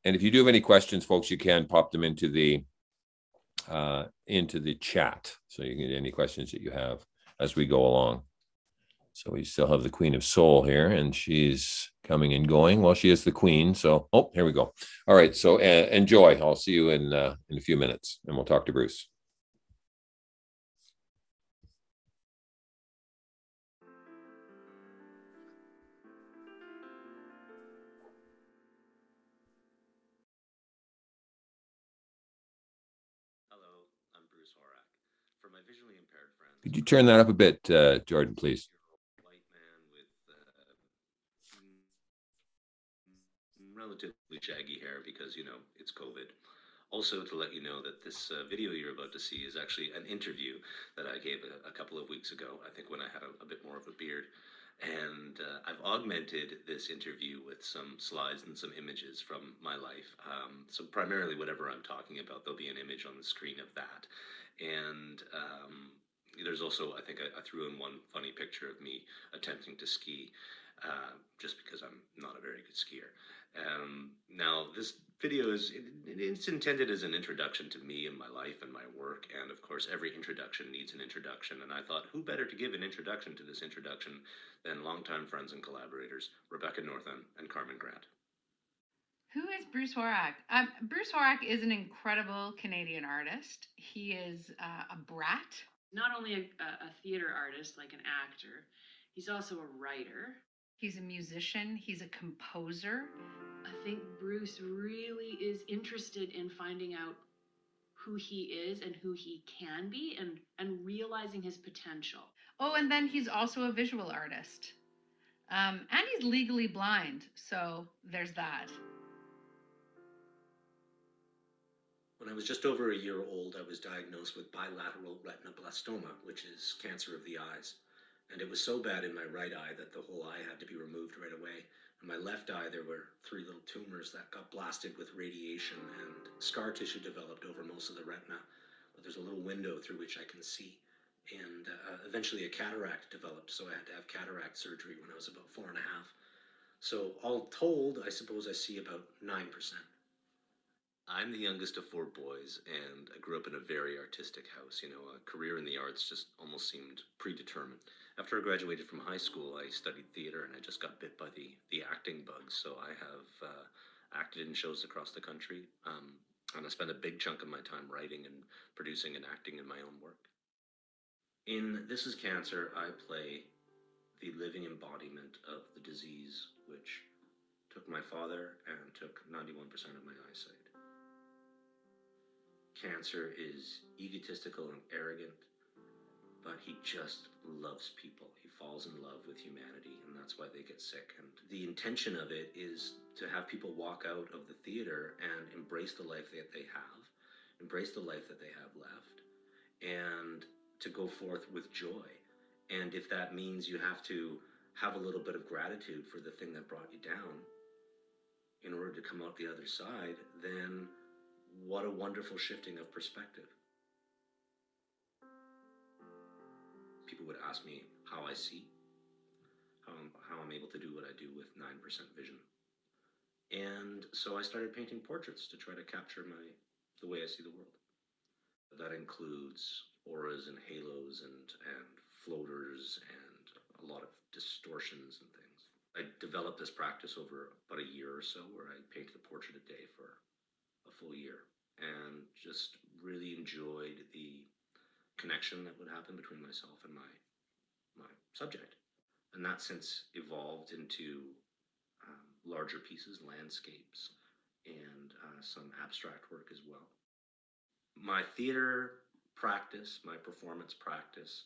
A: And if you do have any questions, folks, you can pop them into the uh, into the chat. So you can get any questions that you have as we go along. So we still have the Queen of Soul here, and she's coming and going. Well, she is the Queen. So, oh, here we go. All right. So uh, enjoy. I'll see you in uh, in a few minutes, and we'll talk to Bruce. Could you turn that up a bit, uh, Jordan, please?
E: Relatively shaggy hair because you know it's COVID. Also, to let you know that this uh, video you're about to see is actually an interview that I gave a, a couple of weeks ago. I think when I had a, a bit more of a beard. And uh, I've augmented this interview with some slides and some images from my life. Um, so, primarily, whatever I'm talking about, there'll be an image on the screen of that. And um, there's also, I think, I, I, threw in one funny picture of me attempting to ski, uh, just because I'm not a very good skier. Um, now, this video is it, it's intended as an introduction to me and my life and my work, and of course, every introduction needs an introduction. And I thought, who better to give an introduction to this introduction than longtime friends and collaborators Rebecca Northam and Carmen Grant.
F: Who is Bruce Horak? Um, Bruce Horak is an incredible Canadian artist. He is uh, a brat.
G: Not only a, a theater artist, like an actor, he's also a writer.
F: He's a musician, he's a composer.
G: I think Bruce really is interested in finding out who he is and who he can be and, and realizing his potential.
F: Oh, and then he's also a visual artist. Um, and he's legally blind, so there's that.
E: When I was just over a year old, I was diagnosed with bilateral retinoblastoma, which is cancer of the eyes. And it was so bad in my right eye that the whole eye had to be removed right away. In my left eye, there were three little tumors that got blasted with radiation, and scar tissue developed over most of the retina. But there's a little window through which I can see. And uh, eventually, a cataract developed, so I had to have cataract surgery when I was about four and a half. So, all told, I suppose I see about 9%. I'm the youngest of four boys, and I grew up in a very artistic house. You know, a career in the arts just almost seemed predetermined. After I graduated from high school, I studied theater, and I just got bit by the the acting bug. So I have uh, acted in shows across the country, um, and I spent a big chunk of my time writing and producing and acting in my own work. In This Is Cancer, I play the living embodiment of the disease which took my father and took 91% of my eyesight. Cancer is egotistical and arrogant, but he just loves people. He falls in love with humanity, and that's why they get sick. And the intention of it is to have people walk out of the theater and embrace the life that they have, embrace the life that they have left, and to go forth with joy. And if that means you have to have a little bit of gratitude for the thing that brought you down in order to come out the other side, then what a wonderful shifting of perspective. People would ask me how I see, how I'm, how I'm able to do what I do with 9% vision. And so I started painting portraits to try to capture my the way I see the world. That includes auras and halos and, and floaters and a lot of distortions and things. I developed this practice over about a year or so where I painted a portrait a day for a full year and just really enjoyed the connection that would happen between myself and my my subject. And that since evolved into um, larger pieces landscapes and uh, some abstract work as well. My theater practice my performance practice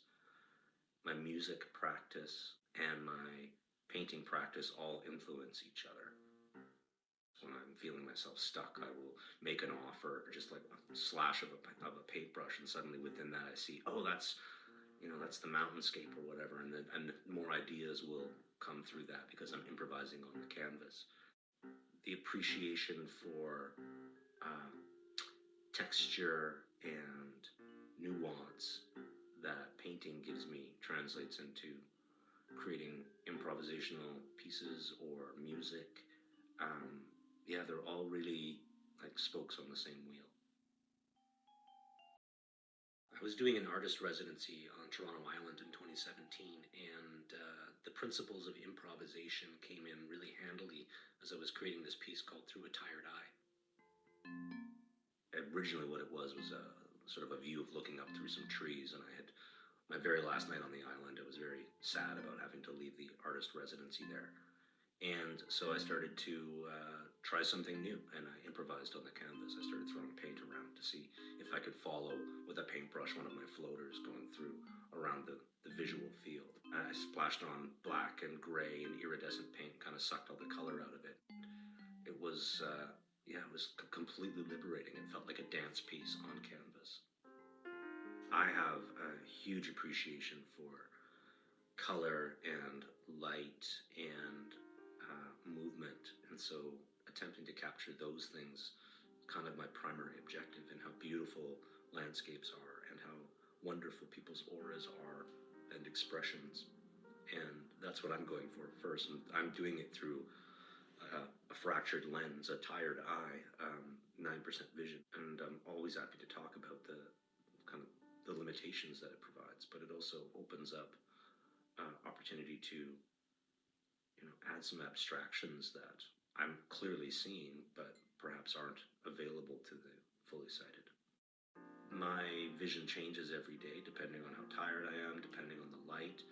E: my music practice and my painting practice all influence each other when I'm feeling myself stuck, I will make an offer, just like a slash of a, of a paintbrush, and suddenly within that I see, oh, that's, you know, that's the mountainscape or whatever, and then and more ideas will come through that because I'm improvising on the canvas. The appreciation for um, texture and nuance that painting gives me translates into creating improvisational pieces or music. Um, yeah, they're all really like spokes on the same wheel. I was doing an artist residency on Toronto Island in 2017, and uh, the principles of improvisation came in really handily as I was creating this piece called Through a Tired Eye. Originally, what it was was a sort of a view of looking up through some trees, and I had my very last night on the island. I was very sad about having to leave the artist residency there And so I started to uh, try something new and I improvised on the canvas. I started throwing paint around to see if I could follow with a paintbrush one of my floaters going through around the, the visual field. I splashed on black and gray and iridescent paint, kind of sucked all the color out of it. It was, uh, yeah, it was c- completely liberating. It felt like a dance piece on canvas. I have a huge appreciation for color and light and movement, and so attempting to capture those things kind of my primary objective and how beautiful landscapes are and how wonderful people's auras are and expressions. And that's what I'm going for first. And I'm doing it through uh, a fractured lens, a tired eye, um, 9% vision. And I'm always happy to talk about the kind of the limitations that it provides, but it also opens up uh, opportunity to, you know, add some abstractions that I'm clearly seeing, but perhaps aren't available to the fully sighted. My vision changes every day depending on how tired I am, depending on the light.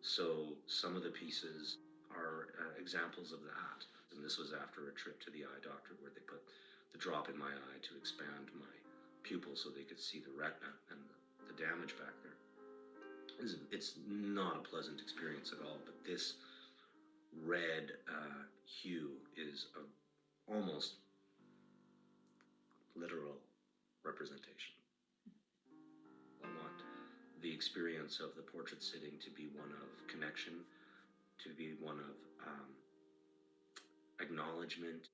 E: So some of the pieces are uh, examples of that. And this was after a trip to the eye doctor where they put the drop in my eye to expand my pupil so they could see the retina and the damage back there. It's, it's not a pleasant experience at all, but this red uh, hue is a almost literal representation. I want the experience of the portrait sitting to be one of connection, to be one of um, acknowledgement.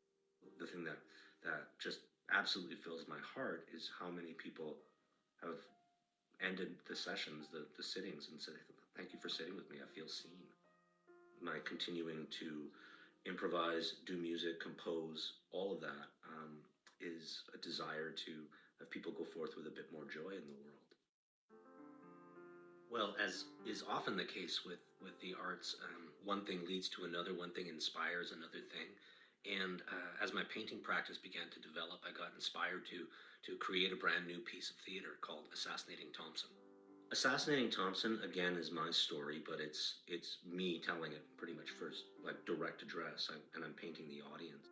E: The thing that that just absolutely fills my heart is how many people have ended the sessions, the, the sittings, and said, Thank you for sitting with me. I feel seen. My continuing to improvise, do music, compose, all of that um, is a desire to have people go forth with a bit more joy in the world. Well, as is often the case with, with the arts, um, one thing leads to another, one thing inspires another thing. And uh, as my painting practice began to develop, I got inspired to to create a brand new piece of theater called Assassinating Thomson. Assassinating Thomson again is my story, but it's it's me telling it pretty much first, like direct address, I, and I'm painting the audience.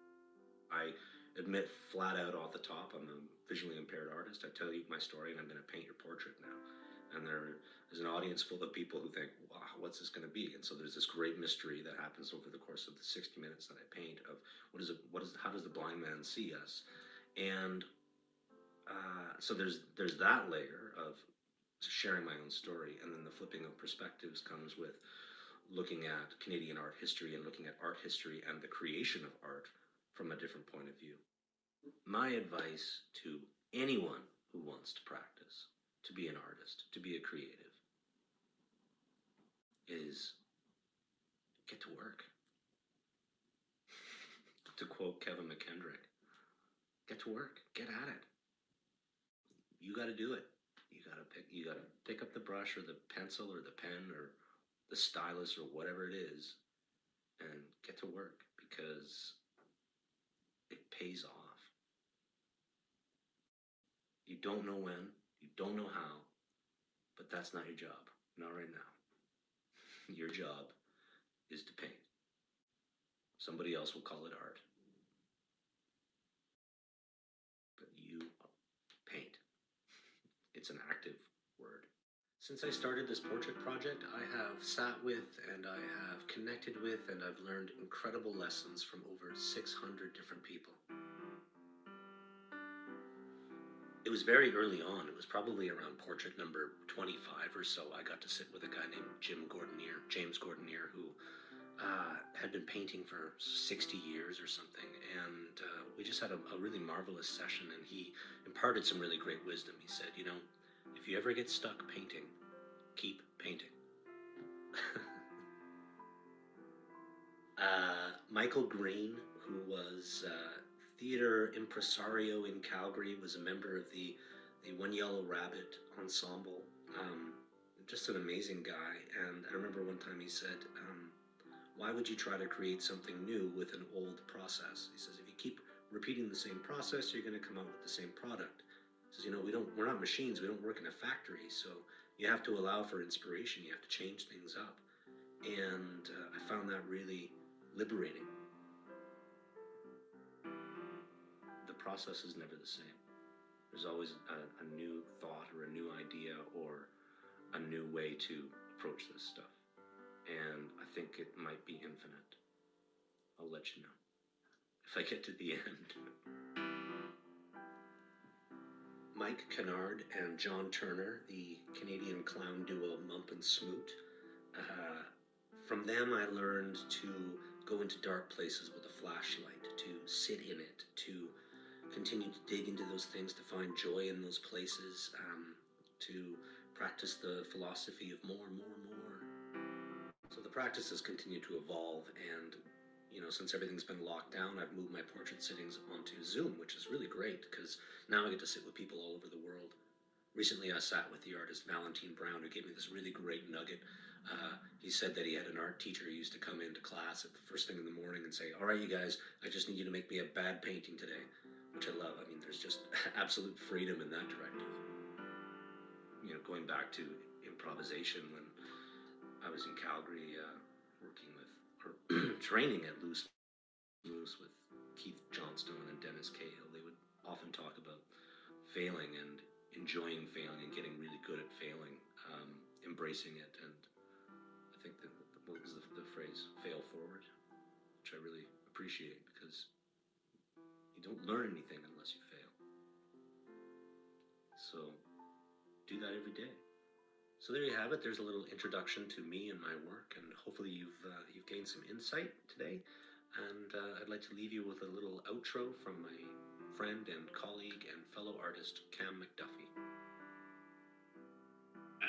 E: I admit flat out off the top, I'm a visually impaired artist. I tell you my story, and I'm going to paint your portrait now. And there is an audience full of people who think, "Wow, what's this going to be?" And so there's this great mystery that happens over the course of the 60 minutes that I paint of what is it? What is how does the blind man see us? And uh, so there's there's that layer of sharing my own story, and then the flipping of perspectives comes with looking at Canadian art history and looking at art history and the creation of art from a different point of view. My advice to anyone who wants to practice, to be an artist, to be a creative, is get to work. to quote Kevin McKendrick, get to work, get at it you got to do it. You got to pick. You got to pick up the brush or the pencil or the pen or the stylus or whatever it is, and get to work because it pays off. You don't know when. You don't know how, but that's not your job. Not right now. Your job is to paint. Somebody else will call it art. But you paint. It's an active word. Since I started this portrait project, I have sat with and I have connected with and I've learned incredible lessons from over 600 different people. It was very early on. It was probably around portrait number 25 or so. I got to sit with a guy named Jim Gordonier, James Gordonier, who uh, had been painting for 60 years or something. And uh, we just had a, a really marvelous session, and he imparted some really great wisdom. He said, You know, if you ever get stuck painting, keep painting. uh, Michael Green, who was uh, theater impresario in Calgary, was a member of the, the One Yellow Rabbit ensemble. Um, just an amazing guy. And I remember one time he said, um, why would you try to create something new with an old process? He says, if you keep repeating the same process, you're going to come out with the same product. Says, you know, we don't, we're not machines. We don't work in a factory. So you have to allow for inspiration. You have to change things up. And uh, I found that really liberating. The process is never the same. There's always a, a new thought or a new idea or a new way to approach this stuff. And I think it might be infinite. I'll let you know if I get to the end. Mike Kennard and John Turner, the Canadian clown duo Mump and Smoot. Uh, from them, I learned to go into dark places with a flashlight, to sit in it, to continue to dig into those things, to find joy in those places, um, to practice the philosophy of more, more, more. So the practices continue to evolve, and you know, since everything's been locked down, I've moved my portrait sittings onto Zoom, which is really great because now I get to sit with people all over the world. Recently, I sat with the artist Valentine Brown, who gave me this really great nugget. Uh, he said that he had an art teacher who used to come into class at the first thing in the morning and say, All right, you guys, I just need you to make me a bad painting today, which I love. I mean, there's just absolute freedom in that directive. You know, going back to improvisation when I was in Calgary uh, training at Loose Moose with Keith Johnstone and Dennis Cahill, they would often talk about failing and enjoying failing and getting really good at failing, um, embracing it. And I think that what was the, the phrase "fail forward," which I really appreciate because you don't learn anything unless you fail. So do that every day. So there you have it. There's a little introduction to me and my work, and hopefully you've uh, you've gained some insight today. And uh, I'd like to leave you with a little outro from my friend and colleague and fellow artist Cam McDuffie.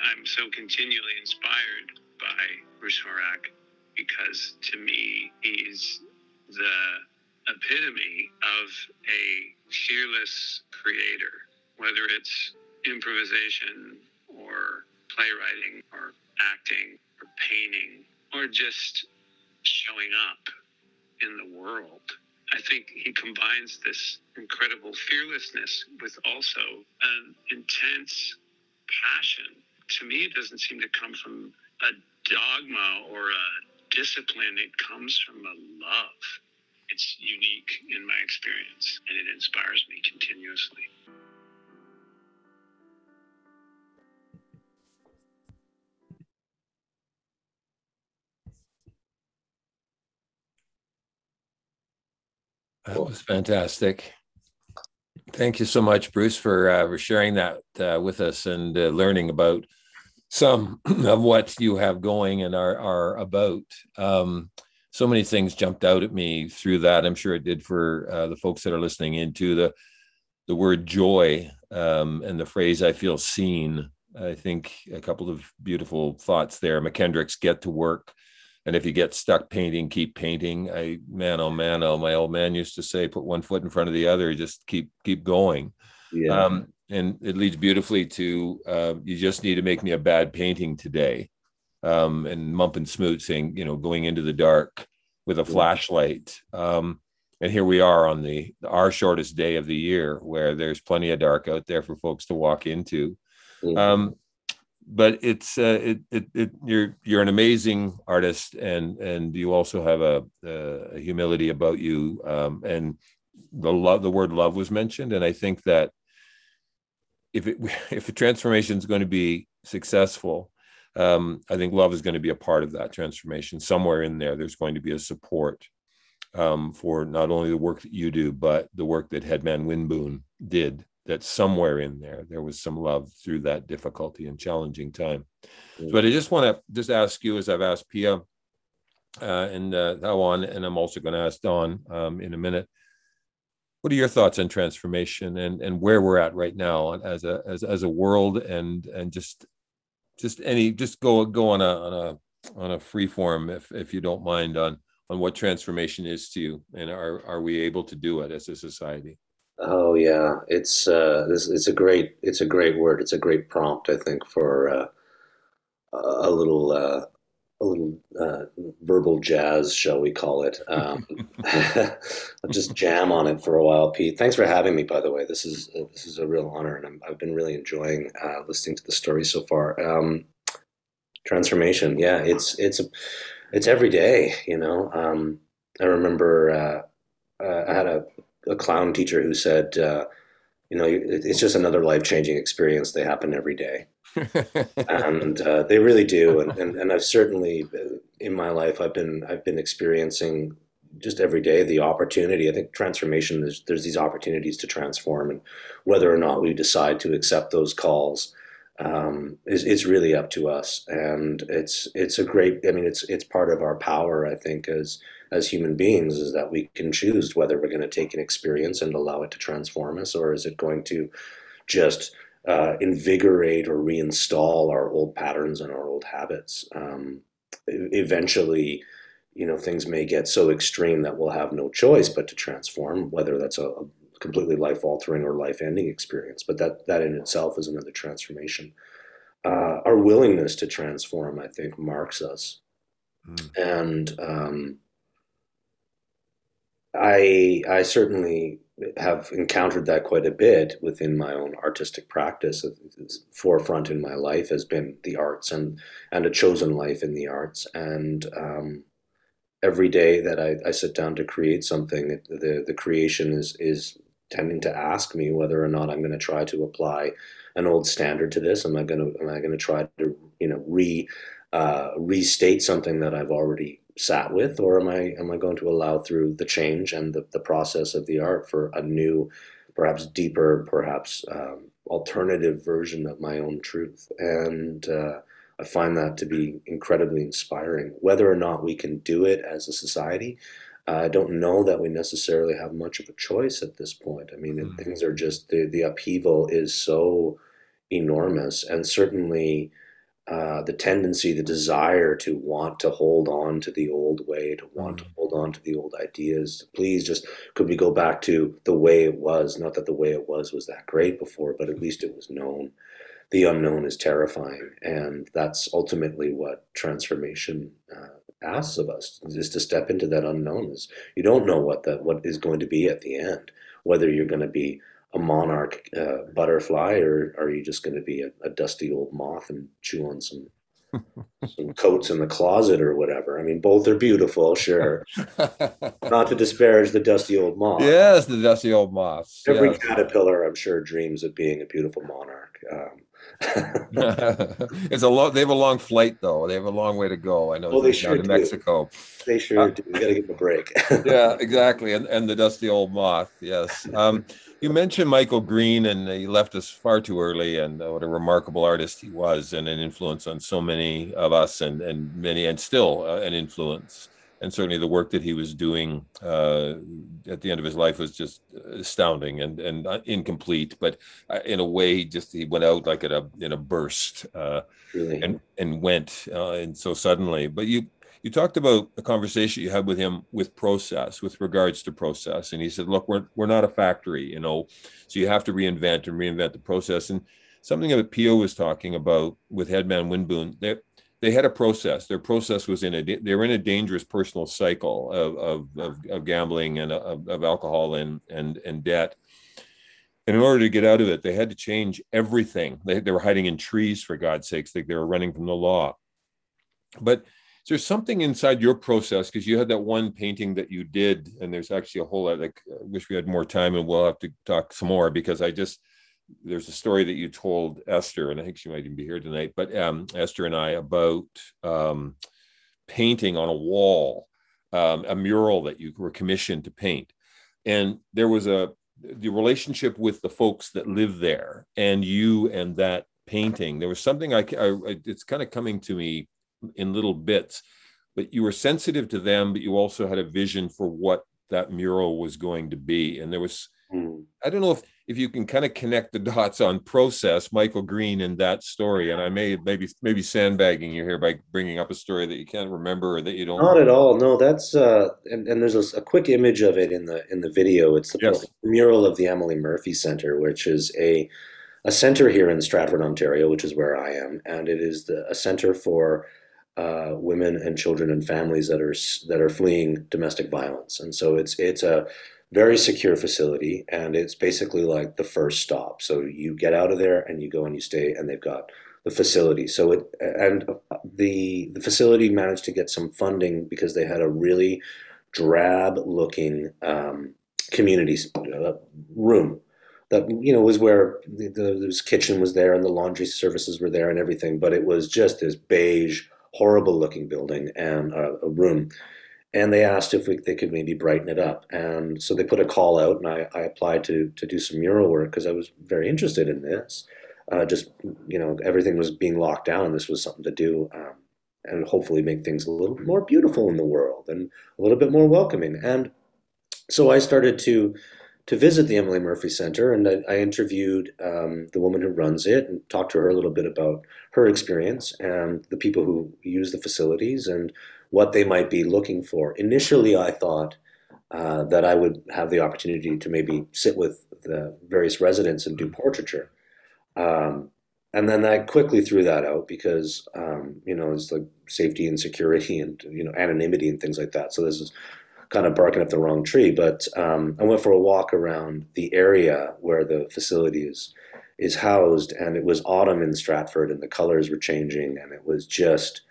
H: I'm so continually inspired by Bruce Horak because to me he's the epitome of a fearless creator, whether it's improvisation playwriting or acting or painting or just showing up in the world. I think he combines this incredible fearlessness with also an intense passion. To me, it doesn't seem to come from a dogma or a discipline, it comes from a love. It's unique in my experience and it inspires me continuously.
A: That was fantastic. Thank you so much, Bruce, for, uh, for sharing that uh, with us and uh, learning about some of what you have going and are, are about. Um, so many things jumped out at me through that. I'm sure it did for uh, the folks that are listening into the the word joy um, and the phrase "I feel seen." I think a couple of beautiful thoughts there. McKendrick's "Get to Work." And if you get stuck painting keep painting. I man oh man oh my old man used to say put one foot in front of the other just keep keep going. Yeah. um, and it leads beautifully to uh, you just need to make me a bad painting today. Um, and mump and smoot saying you know going into the dark with a flashlight. Um, and here we are on the our shortest day of the year where there's plenty of dark out there for folks to walk into. Um, but it's uh, it, it, it you're you're an amazing artist and and you also have a, a humility about you um, and the love the word love was mentioned. And I think that if it if the transformation is going to be successful um, I think love is going to be a part of that transformation. Somewhere in there there's going to be a support um, for not only the work that you do but the work that Headman Wiboon did that somewhere in there there was some love through that difficulty and challenging time. Mm-hmm. But I just want to just ask you, as I've asked Pia uh, and uh, and I'm also going to ask Dawn um, in a minute. What are your thoughts on transformation and, and where we're at right now as a as, as a world and and just just any just go go on a on a on a free form if if you don't mind on on what transformation is to you and are are we able to do it as a society?
E: Oh yeah, it's uh, this it's a great it's a great word. It's a great prompt, I think, for uh, a little uh, a little uh, verbal jazz, shall we call it? Um, I'll just jam on it for a while, Pete. Thanks for having me, by the way. This is uh, this is a real honor, and i have been really enjoying uh, listening to the story so far. Um, transformation, yeah, it's it's it's every day, you know. Um,
I: I remember uh, uh, I had a, a clown teacher who said, uh, you know, it's just another life changing experience. They happen every day. and uh, they really do. And, and, and I've certainly, uh, in my life, I've been, I've been experiencing just every day the opportunity. I think transformation, there's, there's these opportunities to transform. And whether or not we decide to accept those calls, um, is it's really up to us, and it's it's a great. I mean, it's it's part of our power. I think as as human beings is that we can choose whether we're going to take an experience and allow it to transform us, or is it going to just uh, invigorate or reinstall our old patterns and our old habits. Um, eventually, you know, things may get so extreme that we'll have no choice but to transform, whether that's a, a completely life altering or life ending experience. But that, that in itself is another transformation. Uh, our willingness to transform, I think, marks us. Mm. And um, I, I certainly have encountered that quite a bit within my own artistic practice. Forefront in my life has been the arts and and a chosen life in the arts. And um, every day that I, I, sit down to create something, the the creation is is tending to ask me whether or not I'm going to try to apply an old standard to this. Am I going to am I going to try to you know re uh, restate something that I've already sat with, or am I am I going to allow through the change and the, the process of the art for a new, perhaps deeper, perhaps um, alternative version of my own truth? And uh, I find that to be incredibly inspiring. Whether or not we can do it as a society, I don't know that we necessarily have much of a choice at this point. I mean, mm-hmm. things are just the the upheaval is so enormous, and certainly uh, the tendency, the desire to want to hold on to the old way, to want to hold on to the old ideas. Please, just could we go back to the way it was? Not that the way it was was that great before, but at least it was known. The unknown is terrifying, and that's ultimately what transformation uh, asks of us: is to step into that unknown. Is you don't know what that what is going to be at the end, whether you're going to be a monarch uh, butterfly, or are you just going to be a, a, dusty old moth and chew on some some coats in the closet or whatever? I mean, both are beautiful, sure. Not to disparage the dusty old moth.
A: Yes, the dusty old moth.
I: Every
A: yes.
I: caterpillar, I'm sure, dreams of being a beautiful monarch. Um,
A: it's a long. They have a long flight, though. They have a long way to go. I know.
I: Well, they sure
A: to Mexico.
I: They sure uh, do. We got to give them a break.
A: yeah, exactly. And and the dusty old moth. Yes. Um, you mentioned Michael Green, and he left us far too early. And what a remarkable artist he was, and an influence on so many of us, and and many, and still uh, an influence and certainly the work that he was doing uh, at the end of his life was just astounding and and incomplete. But uh, in a way, he just he went out like at a in a burst, uh, really? and and went uh, and so suddenly. But you you talked about a conversation you had with him with process, with regards to process, and he said, "Look, we're we're not a factory, you know, so you have to reinvent and reinvent the process." And something that Pio was talking about with Headman Wiboon, they they had a process. Their process was in a they were in a dangerous personal cycle of of, of, of gambling and of, of, alcohol and and and debt. And in order to get out of it, they had to change everything. They, they were hiding in trees for God's sakes. They, they were running from the law. But is there something inside your process because you had that one painting that you did, and there's actually a whole lot. Like, I wish we had more time, and we'll have to talk some more because I just there's a story that you told Esther, and I think she might even be here tonight, but um, Esther and I about um, painting on a wall, um, a mural that you were commissioned to paint. And there was a the relationship with the folks that live there and you and that painting. There was something I, I it's kind of coming to me in little bits, but you were sensitive to them, but you also had a vision for what that mural was going to be. And there was, mm. I don't know if if you can kind of connect the dots on process, Michael Green in that story, and I may maybe maybe sandbagging you here by bringing up a story that you can't remember or that you don't.
I: Not at all. No, that's uh, and, and there's a, a, quick image of it in the in the video. It's the yes. mural of the Emily Murphy Center, which is a a center here in Stratford, Ontario, which is where I am, and it is the, a center for uh, women and children and families that are that are fleeing domestic violence. And so it's it's a very secure facility, and it's basically like the first stop. So you get out of there and you go and you stay, and they've got the facility. So it and the the facility managed to get some funding because they had a really drab looking um, community uh, room that you know was where the, the kitchen was there and the laundry services were there and everything, but it was just this beige, horrible looking building and uh, a room. And they asked if we, they could maybe brighten it up, and so they put a call out, and I, I applied to to do some mural work because I was very interested in this. Uh, just you know, everything was being locked down, this was something to do. Um, and hopefully make things a little more beautiful in the world and a little bit more welcoming. And so I started to to visit the Emily Murphy Center, and I, I interviewed um, the woman who runs it and talked to her a little bit about her experience and the people who use the facilities and what they might be looking for. Initially, I thought uh, that I would have the opportunity to maybe sit with the various residents and do portraiture. Um, and then I quickly threw that out because um, you know it's like safety and security and you know anonymity and things like that. So this is kind of barking up the wrong tree. But um, I went for a walk around the area where the facility is is housed, and it was autumn in Stratford, and the colors were changing, and it was just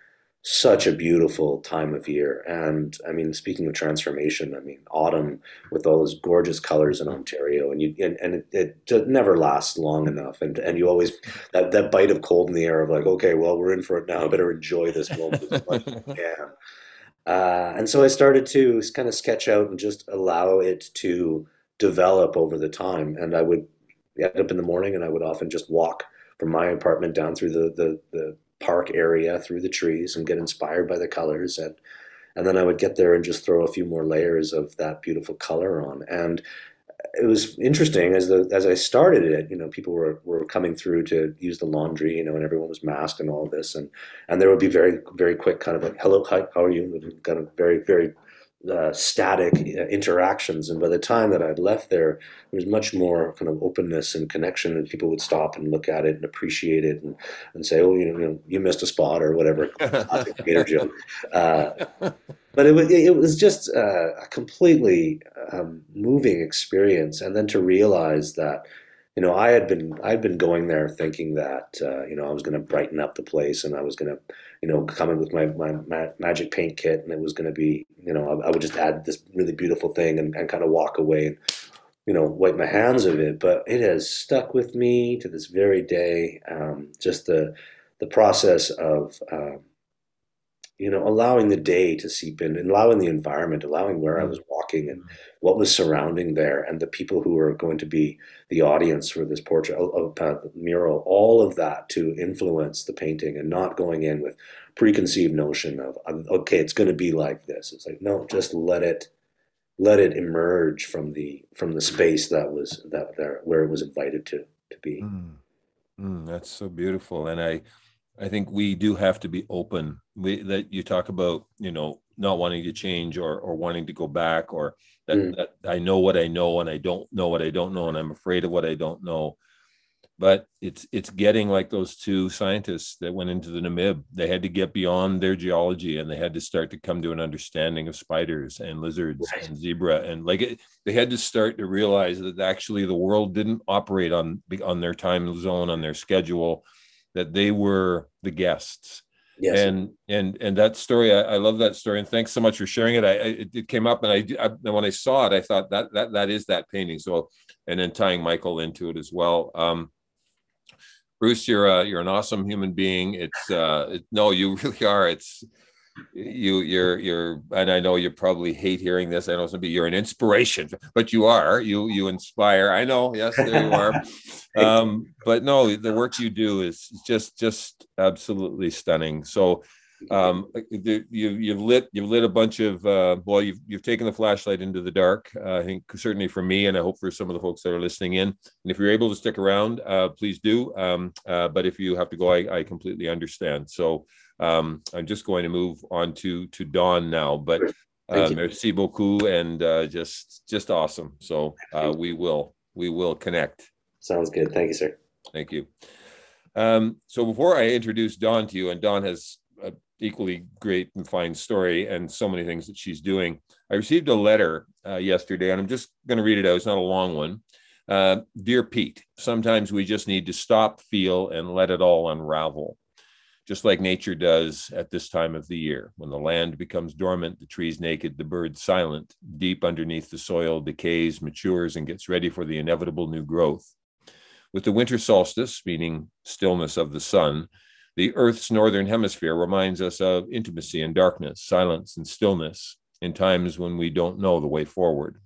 I: such a beautiful time of year. And I mean, speaking of transformation, I mean, autumn with all those gorgeous colors in Ontario, and you and, and it, it never lasts long enough. And and you always that that bite of cold in the air of like, okay, well, we're in for it now. I better enjoy this moment as much as I can. Uh, and so I started to kind of sketch out and just allow it to develop over the time. And I would get up in the morning and I would often just walk from my apartment down through the, the, the park area, through the trees, and get inspired by the colors. And, and then I would get there and just throw a few more layers of that beautiful color on. And it was interesting as the as I started it, you know, people were, were coming through to use the laundry, you know, and everyone was masked and all this, and and there would be very very quick kind of like, hello, hi, how are you? Kind of very very uh, static uh, interactions. And by the time that I'd left there, there was much more kind of openness and connection, and people would stop and look at it and appreciate it and, and say, "Oh, you know, you, know, you missed a spot" or whatever, Gator joke. Uh, but it was it was just uh, a completely um, moving experience, and then to realize that you know, I had been I'd been going there thinking that uh, you know I was going to brighten up the place and I was going to you know coming with my, my, magic paint kit and it was going to be you know I, I, would just add this really beautiful thing and, and kind of walk away and you know wipe my hands of it. But it has stuck with me to this very day. Um, just the the process of uh, you know, allowing the day to seep in, allowing the environment, allowing where I mm. was walking and what was surrounding there, and the people who are going to be the audience for this portrait of uh, mural, all of that to influence the painting, and not going in with preconceived notion of okay, it's going to be like this. It's like no, just let it let it emerge from the from the space that was that there where it was invited to to be.
A: Mm. Mm, that's so beautiful, and I I think we do have to be open. We, that you talk about, you know, not wanting to change or or wanting to go back, or that, mm. that I know what I know and I don't know what I don't know, and I'm afraid of what I don't know. But it's it's getting like those two scientists that went into the Namib. They had to get beyond their geology and they had to start to come to an understanding of spiders and lizards right. and zebra and like it, they had to start to realize that actually the world didn't operate on on their time zone on their schedule that they were the guests. Yes. And and and that story, I, I, love that story, and thanks so much for sharing it. I, it, it came up, and I, I, when I saw it, I thought that that that is that painting. So, and then tying Michael into it as well. Um, Bruce, you're a, you're an awesome human being. It's uh, it, no, you really are. It's you you're you're and i know you probably hate hearing this i know some you're an inspiration but you are you you inspire i know yes there you are. Um but no the work you do is just just absolutely stunning so um you you've lit you've lit a bunch of uh well you've you've taken the flashlight into the dark uh, i think certainly for me and i hope for some of the folks that are listening in and if you're able to stick around uh please do um uh but if you have to go i, I completely understand so um, I'm just going to move on to to Dawn now, but uh, merci beaucoup and uh, just just awesome. So uh, we will we will connect.
I: Sounds good. Thank you, sir.
A: Thank you. Um, so before I introduce Dawn to you, and Dawn has an equally great and fine story and so many things that she's doing. I received a letter uh, yesterday, and I'm just going to read it out. It's not a long one. Uh, Dear Pete, sometimes we just need to stop, feel, and let it all unravel. Just like nature does at this time of the year. When the land becomes dormant, the trees naked, the birds silent, deep underneath the soil decays, matures, and gets ready for the inevitable new growth. With the winter solstice, meaning stillness of the sun, the Earth's northern hemisphere reminds us of intimacy and darkness, silence and stillness in times when we don't know the way forward.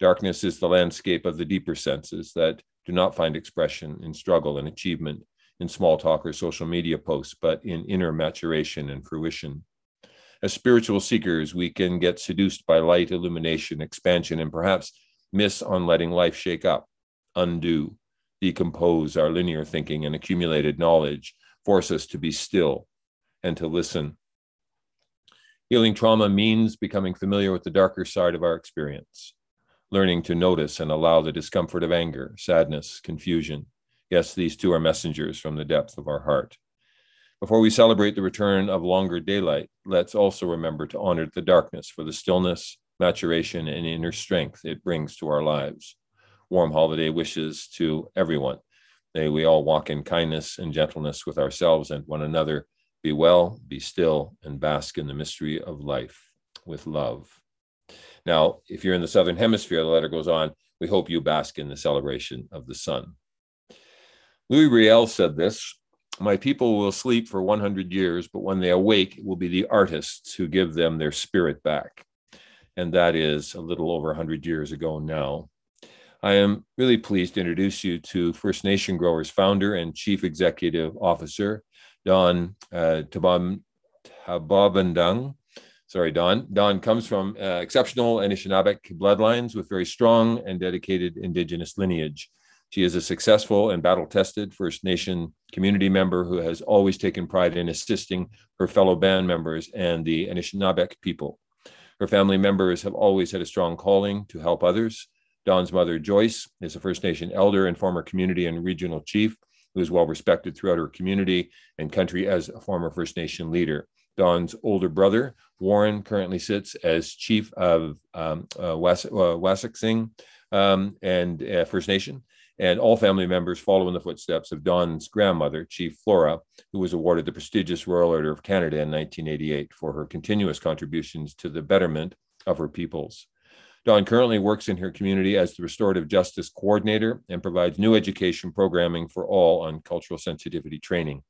A: Darkness is the landscape of the deeper senses that do not find expression in struggle and achievement, in small talk or social media posts, but in inner maturation and fruition. As spiritual seekers, we can get seduced by light, illumination, expansion, and perhaps miss on letting life shake up, undo, decompose our linear thinking and accumulated knowledge, force us to be still and to listen. Healing trauma means becoming familiar with the darker side of our experience, learning to notice and allow the discomfort of anger, sadness, confusion, Yes, these two are messengers from the depth of our heart. Before we celebrate the return of longer daylight, let's also remember to honor the darkness for the stillness, maturation, and inner strength it brings to our lives. Warm holiday wishes to everyone. May we all walk in kindness and gentleness with ourselves and one another. Be well, be still, and bask in the mystery of life with love. Now, if you're in the Southern Hemisphere, the letter goes on, we hope you bask in the celebration of the sun. Louis Riel said this My people will sleep for 100 years, but when they awake, it will be the artists who give them their spirit back. And that is a little over 100 years ago now. I am really pleased to introduce you to First Nation Growers founder and chief executive officer, Dawn uh, Tababandang. Sorry, Dawn. Dawn comes from uh, exceptional Anishinaabeg bloodlines with very strong and dedicated Indigenous lineage. She is a successful and battle tested First Nation community member who has always taken pride in assisting her fellow band members and the Anishinaabeg people. Her family members have always had a strong calling to help others. Dawn's mother, Joyce, is a First Nation elder and former community and regional chief who is well respected throughout her community and country as a former First Nation leader. Dawn's older brother, Warren, currently sits as chief of um, uh, uh, um, and uh, First Nation and all family members follow in the footsteps of Dawn's grandmother, Chief Flora, who was awarded the prestigious Royal Order of Canada in 1988 for her continuous contributions to the betterment of her peoples. Dawn currently works in her community as the restorative justice coordinator and provides new education programming for all on cultural sensitivity training.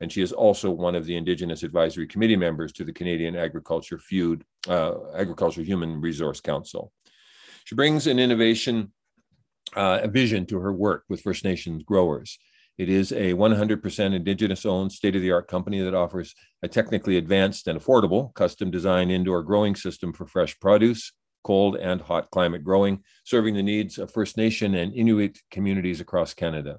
A: And she is also one of the Indigenous Advisory Committee members to the Canadian Agriculture Feud, uh, Agriculture Human Resource Council. She brings an innovation uh, a vision to her work with First Nations growers. It is a 100% Indigenous owned state of the art company that offers a technically advanced and affordable custom designed indoor growing system for fresh produce, cold and hot climate growing, serving the needs of First Nation and Inuit communities across Canada.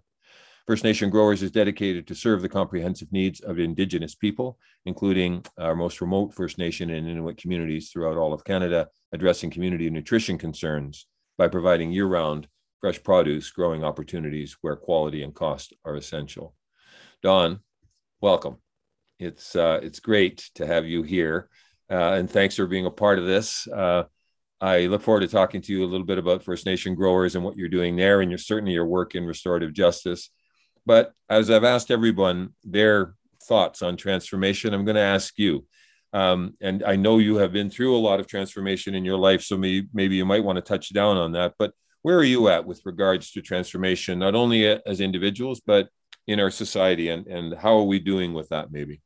A: First Nation Growers is dedicated to serve the comprehensive needs of Indigenous people, including our most remote First Nation and Inuit communities throughout all of Canada, addressing community nutrition concerns by providing year round fresh produce growing opportunities where quality and cost are essential. Dawn, welcome. It's uh, it's great to have you here, uh, and thanks for being a part of this. Uh, I look forward to talking to you a little bit about First Nation growers and what you're doing there, and your certainly your work in restorative justice. But as I've asked everyone their thoughts on transformation, I'm going to ask you. Um, and I know you have been through a lot of transformation in your life, so maybe, maybe you might want to touch down on that. But where are you at with regards to transformation, not only as individuals, but in our society? And, and how are we doing with that, maybe?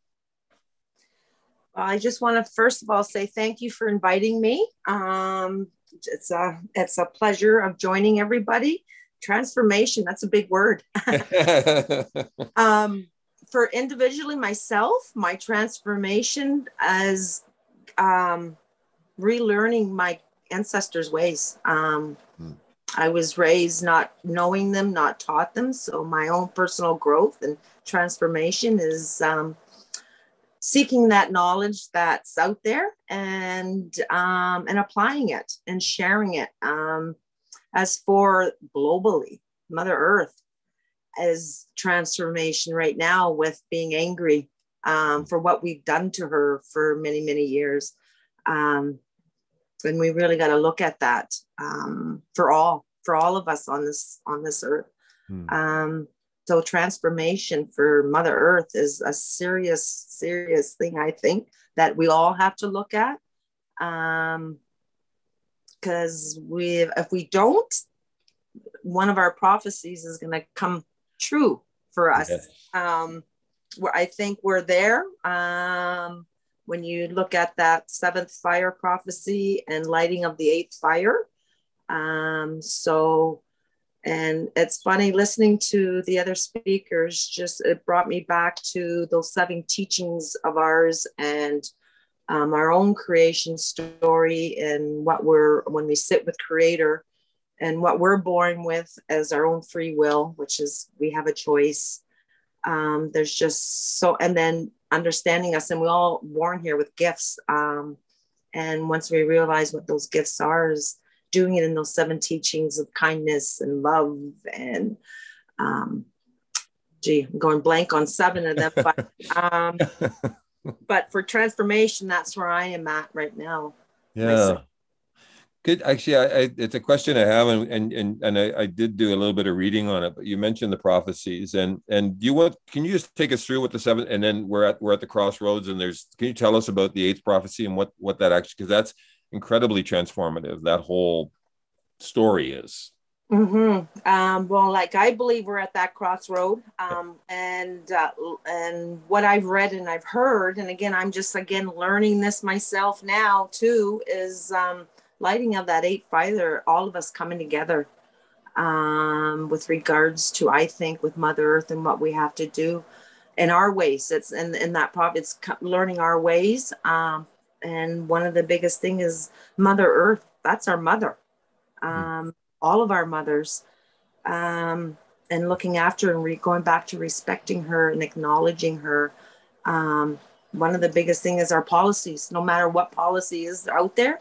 J: Well, I just want to first of all say thank you for inviting me. Um, it's a it's a pleasure of joining everybody. Transformation, that's a big word. um, for individually myself, my transformation as um, relearning my ancestors' ways. Um. I was raised not knowing them, not taught them. So my own personal growth and transformation is um, seeking that knowledge that's out there and um, and applying it and sharing it. Um, as for globally, Mother Earth is transformation right now with being angry um, for what we've done to her for many many years. Um, and we really got to look at that um, for all for all of us on this on this earth. Hmm. Um, so transformation for Mother Earth is a serious, serious thing. I think that we all have to look at, um, because we if we don't, one of our prophecies is going to come true for us.
A: Yes.
J: Um, where I think we're there. Um, when you look at that seventh fire prophecy and lighting of the eighth fire. Um, so, and it's funny listening to the other speakers, just it brought me back to those seven teachings of ours and um, our own creation story and what we're, when we sit with Creator and what we're born with as our own free will, which is we have a choice. Um, there's just so, and then understanding us, and we're all born here with gifts. Um, and once we realize what those gifts are, is doing it in those seven teachings of kindness and love and um, gee, I'm going blank on seven of them, but um, but for transformation, that's where I am at right now.
A: Yeah. Good. Actually, I, I, it's a question I have, and and and, and I, I, did do a little bit of reading on it. But you mentioned the prophecies, and and you want? Can you just take us through what the seventh? And then we're at we're at the crossroads, and there's. Can you tell us about the eighth prophecy and what what that actually? Because that's incredibly transformative. That whole story is.
J: Mm-hmm. Um, well, like I believe we're at that crossroad, um, and uh, and what I've read and I've heard, and again, I'm just again learning this myself now too, is um, lighting of that eight fire, all of us coming together um, with regards to, I think, with Mother Earth and what we have to do in our ways. It's in, in that pop, it's learning our ways. Um, and one of the biggest thing is Mother Earth. That's our mother. Hmm. Um, all of our mothers. Um, and looking after and re- going back to respecting her and acknowledging her. Um, one of the biggest thing is our policies. No matter what policy is out there,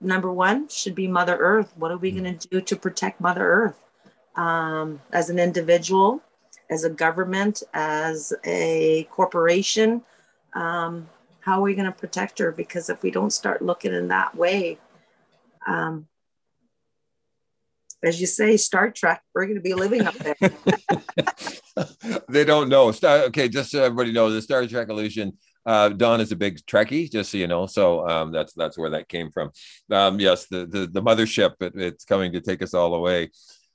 J: number one should be Mother Earth. What are we going to do to protect Mother Earth um, as an individual, as a government, as a corporation? Um, how are we going to protect her? Because if we don't start looking in that way, um, as you say, Star Trek, we're going to be living up there.
A: they don't know. Star, okay, just so everybody knows, the Star Trek illusion uh, Dawn is a big Trekkie, just so you know. So um, that's that's where that came from. Um, yes, the, the, the mothership, it, it's coming to take us all away.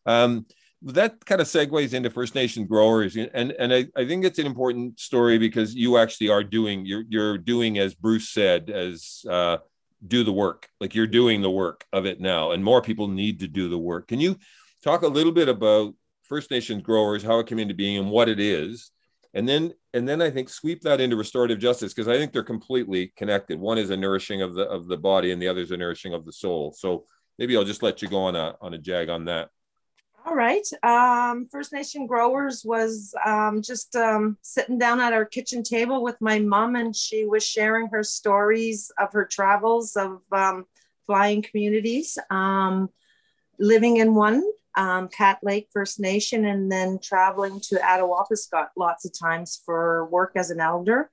A: Um, that kind of segues into First Nation growers, and and I, I think it's an important story because you actually are doing you're you're doing as Bruce said as uh, do the work like you're doing the work of it now, and more people need to do the work. Can you talk a little bit about First Nations growers, how it came into being, and what it is? And then and then i think sweep that into restorative justice because i think they're completely connected. One is a nourishing of the of the body and the other is a nourishing of the soul. So maybe i'll just let you go on a on a jag on that.
J: All right. Um, first nation growers was um, just um, sitting down at our kitchen table with my mom and she was sharing her stories of her travels of um, flying communities um, living in one um, Cat Lake First Nation, and then traveling to Attawapiskat lots of times for work as an elder.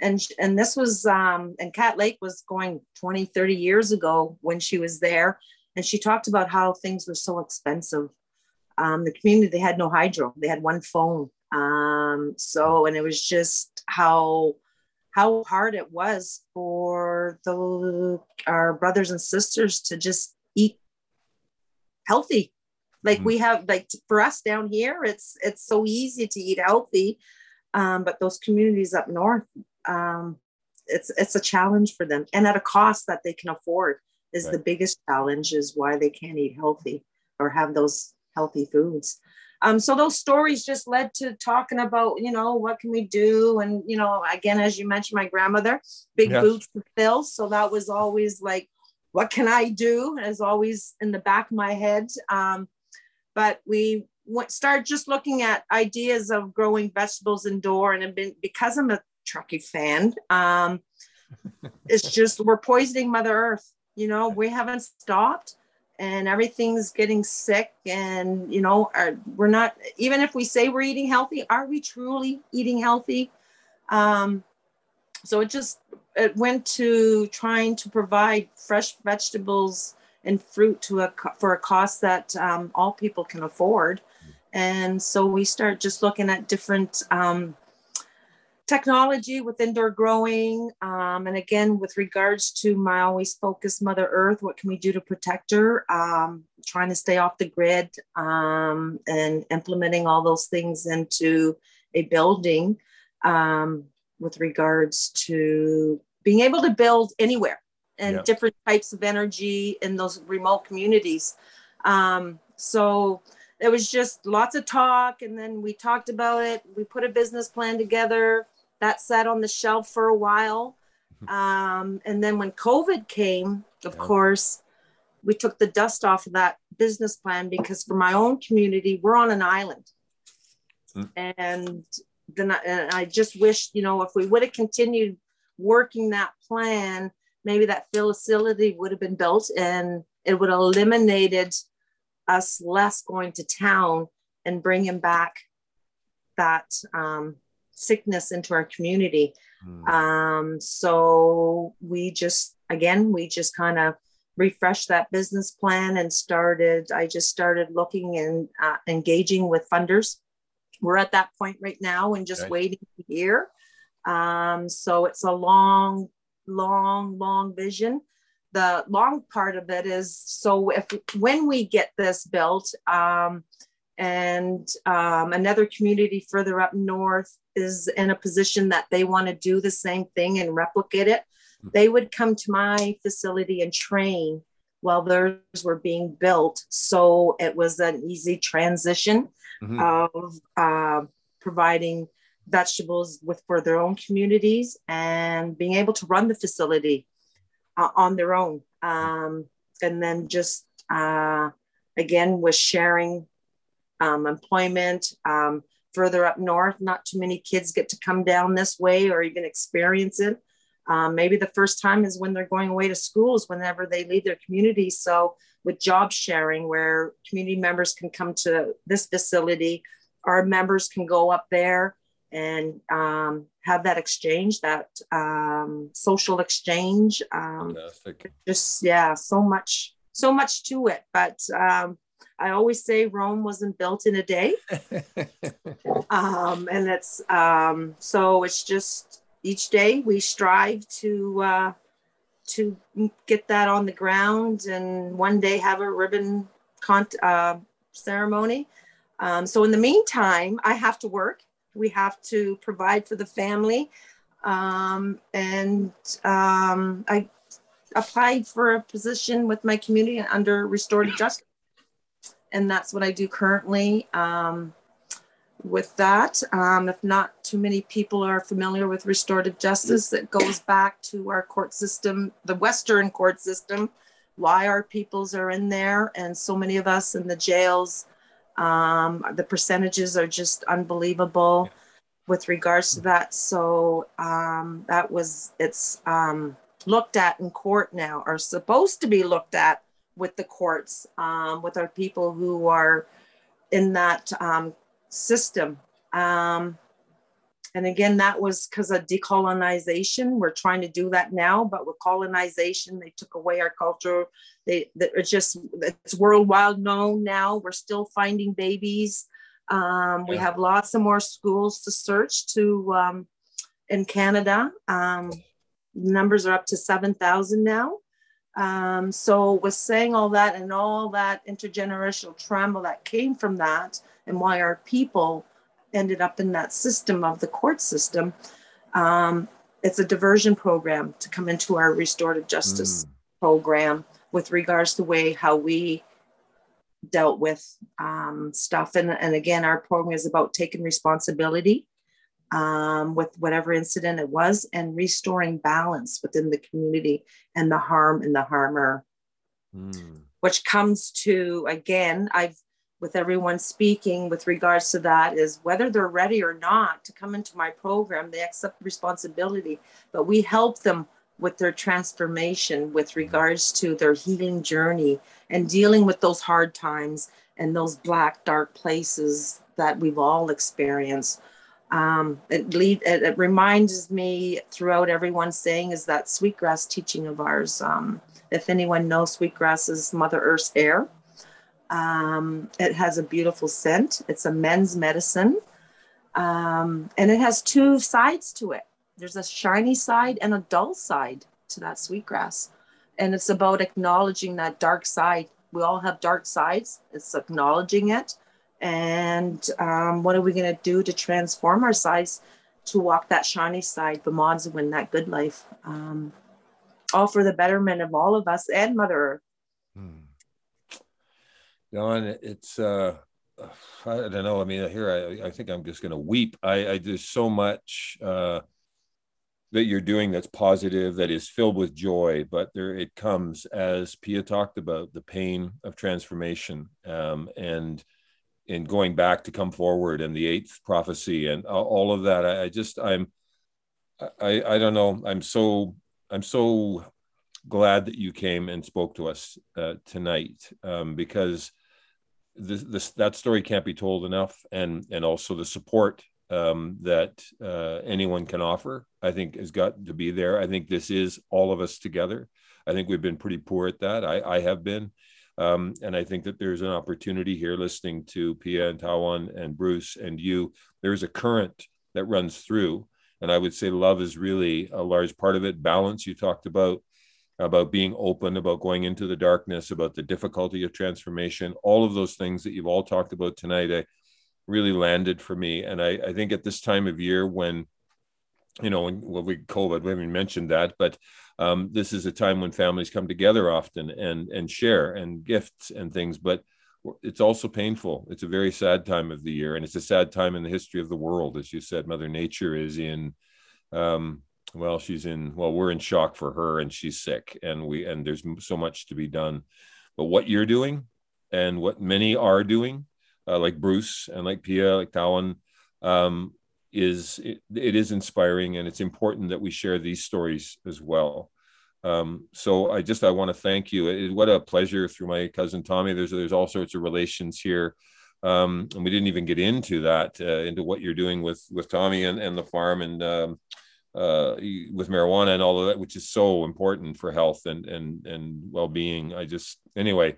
J: And, and this was, um, and Cat Lake was going 20, 30 years ago when she was there. And she talked about how things were so expensive. Um, the community, they had no hydro, they had one phone. Um, so, and it was just how, how hard it was for the, our brothers and sisters to just eat healthy like mm-hmm. we have like for us down here, it's it's so easy to eat healthy, um, but those communities up north, um, it's it's a challenge for them, and at a cost that they can afford is right. the biggest challenge. Is why they can't eat healthy or have those healthy foods. Um, so those stories just led to talking about, you know, what can we do? And, you know, again, as you mentioned, my grandmother, big yes. boots to fill. So that was always like, what can I do? As always in the back of my head. Um, but we went, started just looking at ideas of growing vegetables indoor and been, because i'm a Trekkie fan um, it's just we're poisoning mother earth you know we haven't stopped and everything's getting sick and you know are, we're not even if we say we're eating healthy are we truly eating healthy? Um, so it just it went to trying to provide fresh vegetables and fruit to a for a cost that um, all people can afford And so we start just looking at different um, technology with indoor growing. Um, and again, with regards to my always focus Mother Earth, what can we do to protect her? Um, trying to stay off the grid um, and implementing all those things into a building um, with regards to being able to build anywhere and
A: Yeah.
J: different types of energy in those remote communities. Um, so it was just lots of talk, and then we talked about it. We put a business plan together that sat on the shelf for a while. Um, and then when COVID came, of
A: Yeah.
J: course, we took the dust off of that business plan because for my own community, we're on an island.
A: Mm.
J: And then I, and I just wish, you know, if we would have continued working that plan, maybe that facility would have been built and it would have eliminated us less going to town and bringing back that um, sickness into our community.
A: Mm.
J: Um, so we just, again, we just kind of refreshed that business plan and started, I just started looking and uh, engaging with funders. We're at that point right now and just
A: Right.
J: waiting to hear. Um, so it's a long, long, long vision. The long part of it is so if when we get this built, um, and um, another community further up north is in a position that they want to do the same thing and replicate it, they would come to my facility and train while theirs were being built. So it was an easy transition
A: Mhm.
J: of uh, providing vegetables with for their own communities and being able to run the facility uh, on their own. Um, and then just uh, again with sharing um, employment um, further up north. Not too many kids get to come down this way or even experience it. Um, maybe the first time is when they're going away to schools whenever they leave their community. So with job sharing, where community members can come to this facility, our members can go up there and um, have that exchange, that um, social exchange. Um, just yeah, so much, so much to it. But um, I always say Rome wasn't built in a day um, and it's um, so it's just each day we strive to uh, to get that on the ground and one day have a ribbon con- uh, ceremony. Um, so in the meantime, I have to work. We have to provide for the family, um, and um, I applied for a position with my community under restorative justice, and that's what I do currently. Um, with that. Um, if not too many people are familiar with restorative justice, it goes back to our court system, the Western court system, why our peoples are in there, and so many of us in the jails. Um, the percentages are just unbelievable with regards to that. So um, that was it's um, looked at in court now, are supposed to be looked at with the courts, um, with our people who are in that um, system. Um, and again, that was because of decolonization. We're trying to do that now, but with colonization, they took away our culture. They, that it's just it's worldwide known now. We're still finding babies. Um, we have lots of more schools to search to um, in Canada. Um, numbers are up to seven thousand now. Um, so with saying all that and all that intergenerational trauma that came from that, and why our people ended up in that system of the court system, um, it's a diversion program to come into our restorative justice
A: Mm.
J: program with regards to the way how we dealt with um, stuff. And, and again, our program is about taking responsibility um, with whatever incident it was and restoring balance within the community and the harm and the harmer
A: Mm.
J: which comes to again i've with everyone speaking with regards to that is whether they're ready or not to come into my program they accept responsibility but we help them with their transformation with regards to their healing journey and dealing with those hard times and those black dark places that we've all experienced um, it, lead, it, it reminds me throughout everyone saying is that sweetgrass teaching of ours um, if anyone knows sweetgrass is Mother Earth's hair. Um, it has a beautiful scent. It's a men's medicine. Um, and it has two sides to it. There's a shiny side and a dull side to that sweetgrass. And it's about acknowledging that dark side. We all have dark sides. It's acknowledging it. And um, what are we going to do to transform our sides to walk that shiny side, the mods win that good life? Um, all for the betterment of all of us and Mother Earth. Hmm.
A: Dawn, it's uh, I don't know. I mean, here I, I think I'm just going to weep. I, I there's so much uh, that you're doing that's positive, that is filled with joy. But there, it comes as Pia talked about the pain of transformation, um, and and going back to come forward, and the eighth prophecy, and all of that. I, I just, I'm, I, I don't know. I'm so, I'm so glad that you came and spoke to us uh, tonight um, because this, this that story can't be told enough, and and also the support um, that uh, anyone can offer, I think, has got to be there. I think this is all of us together. I think we've been pretty poor at that. I, I have been. Um, and I think that there's an opportunity here listening to Pia and Tawan and Bruce and you. There's a current that runs through. And I would say love is really a large part of it. Balance, you talked about about being open, about going into the darkness, about the difficulty of transformation, all of those things that you've all talked about tonight, I really landed for me. And I, I think at this time of year when, you know, when well, we COVID, we haven't mentioned that, but um, this is a time when families come together often and and share and gifts and things. But it's also painful. It's a very sad time of the year, and it's a sad time in the history of the world, as you said. Mother Nature is in um, well she's in well we're in shock for her and she's sick and we and there's so much to be done. But what you're doing and what many are doing uh, like bruce and like pia like tawan um, is it, it is inspiring and it's important that we share these stories as well. Um, so i just i want to thank you. It, what a pleasure through my cousin tommy. There's there's all sorts of relations here. Um, and we didn't even get into that uh, into what you're doing with with tommy and, and the farm and um, uh, with marijuana and all of that, which is so important for health and and and well being. I just anyway.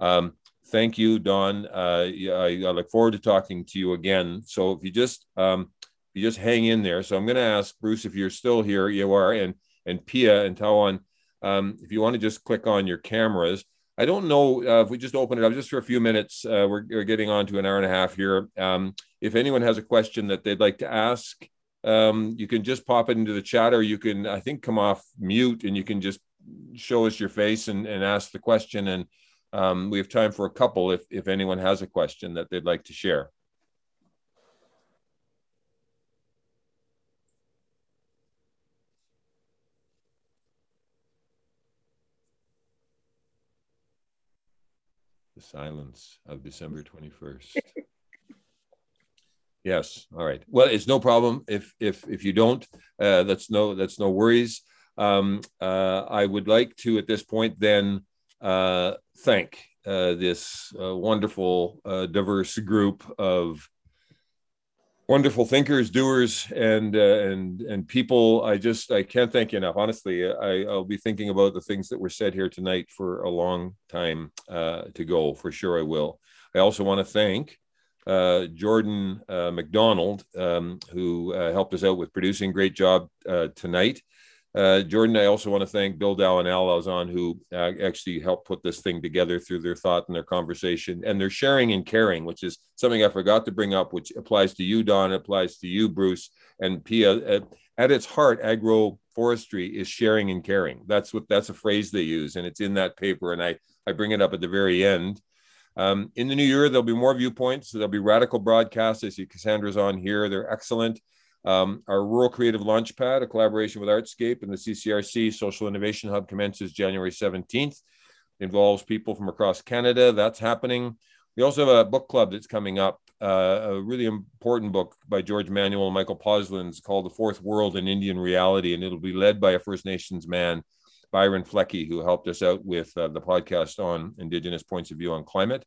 A: Um, thank you, Dawn. Uh, I, I, look forward to talking to you again. So if you just um, you just hang in there. So I'm going to ask Bruce if you're still here. You are, and and Pia and Tawan. Um, if you want to just click on your cameras. I don't know uh, if we just open it up just for a few minutes. Uh, we're, we're, getting on to an hour and a half here. Um, if anyone has a question that they'd like to ask, um, you can just pop it into the chat or you can i think come off mute and you can just show us your face and, and ask the question. And um, we have time for a couple if, if anyone has a question that they'd like to share. The silence of december 21st Yes. All right. Well, it's no problem if if if you don't. Uh, that's no that's no worries. Um, uh, I would like to at this point then uh, thank uh, this uh, wonderful uh, diverse group of wonderful thinkers, doers, and and and people. I just I can't thank you enough. Honestly, I, I'll be thinking about the things that were said here tonight for a long time to go. For sure, I will. I also want to thank uh, Jordan uh, McDonald, um, who uh, helped us out with producing. Great job uh, tonight. Uh, Jordan, I also want to thank Bill Dow and Al Lauzon, who uh, actually helped put this thing together through their thought and their conversation and their sharing and caring, which is something I forgot to bring up, which applies to you, Dawn, applies to you, Bruce, and Pia. At its heart, agroforestry is sharing and caring. That's what that's a phrase they use, and it's in that paper. And I I bring it up at the very end um, in the new year, there'll be more viewpoints. There'll be radical broadcasts. I see Cassandra's on here. They're excellent. Um, our Rural Creative Launchpad, a collaboration with Artscape and the CCRC Social Innovation Hub, commences January 17th. It involves people from across Canada. That's happening. We also have a book club that's coming up, uh, a really important book by George Manuel and Michael Posluns called The Fourth World and Indian Reality, and it'll be led by a First Nations man Byron Flecky, who helped us out with uh, the podcast on Indigenous points of view on climate.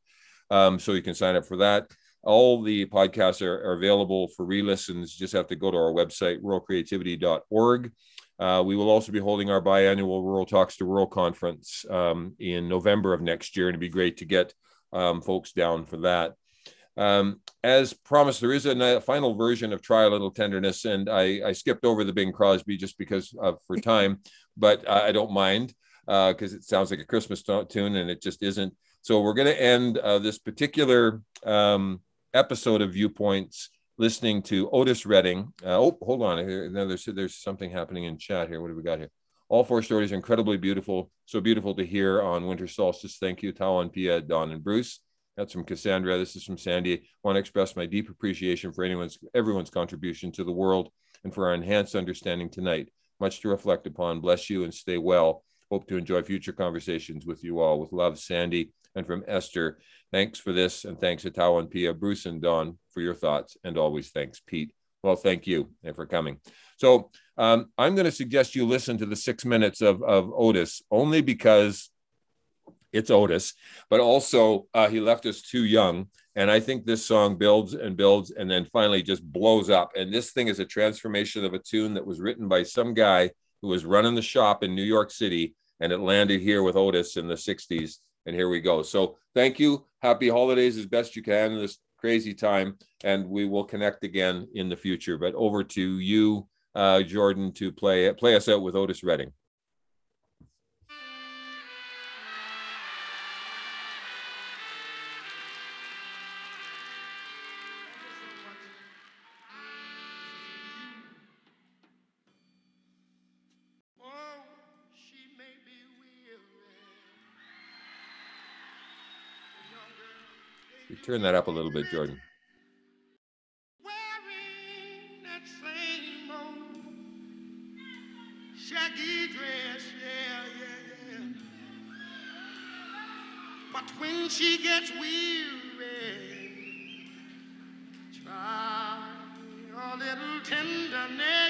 A: Um, so you can sign up for that. All the podcasts are, are available for re listens. Just have to go to our website, ruralcreativity.org. Uh, we will also be holding our biannual Rural Talks to Rural conference um, in November of next year, and it'd be great to get um, folks down for that. Um, as promised, there is a, final version of "Try a Little Tenderness," and I, I skipped over the Bing Crosby just because of for time, but I don't mind because uh, it sounds like a Christmas tune, and it just isn't. So we're going to end uh, this particular um, episode of Viewpoints listening to Otis Redding. Uh, oh, hold on. There's, there's something happening in chat here. What do we got here? All four stories are incredibly beautiful. So beautiful to hear on winter solstice. Thank you, Tawan, Pia, Dawn, and Bruce. That's from Cassandra. This is from Sandy. I want to express my deep appreciation for anyone's everyone's contribution to the world and for our enhanced understanding tonight. Much to reflect upon. Bless you and stay well. Hope to enjoy future conversations with you all. With love, Sandy. And from Esther, thanks for this. And thanks to Tao and Pia, Bruce and Dawn for your thoughts. And always thanks, Pete. Well, thank you and for coming. So um, I'm going to suggest you listen to the six minutes of, of Otis only because it's Otis, but also uh, he left us too young. And I think this song builds and builds and then finally just blows up. And this thing is a transformation of a tune that was written by some guy who was running the shop in New York City and it landed here with Otis in the 60s. And here we go. So thank you. Happy holidays as best you can in this crazy time. And we will connect again in the future. But over to you, uh, Jordan, to play, play us out with Otis Redding. Turn that up a little bit, Jordan.
K: shaggy dress, yeah, yeah, yeah. But when she gets weary, try a little tenderness.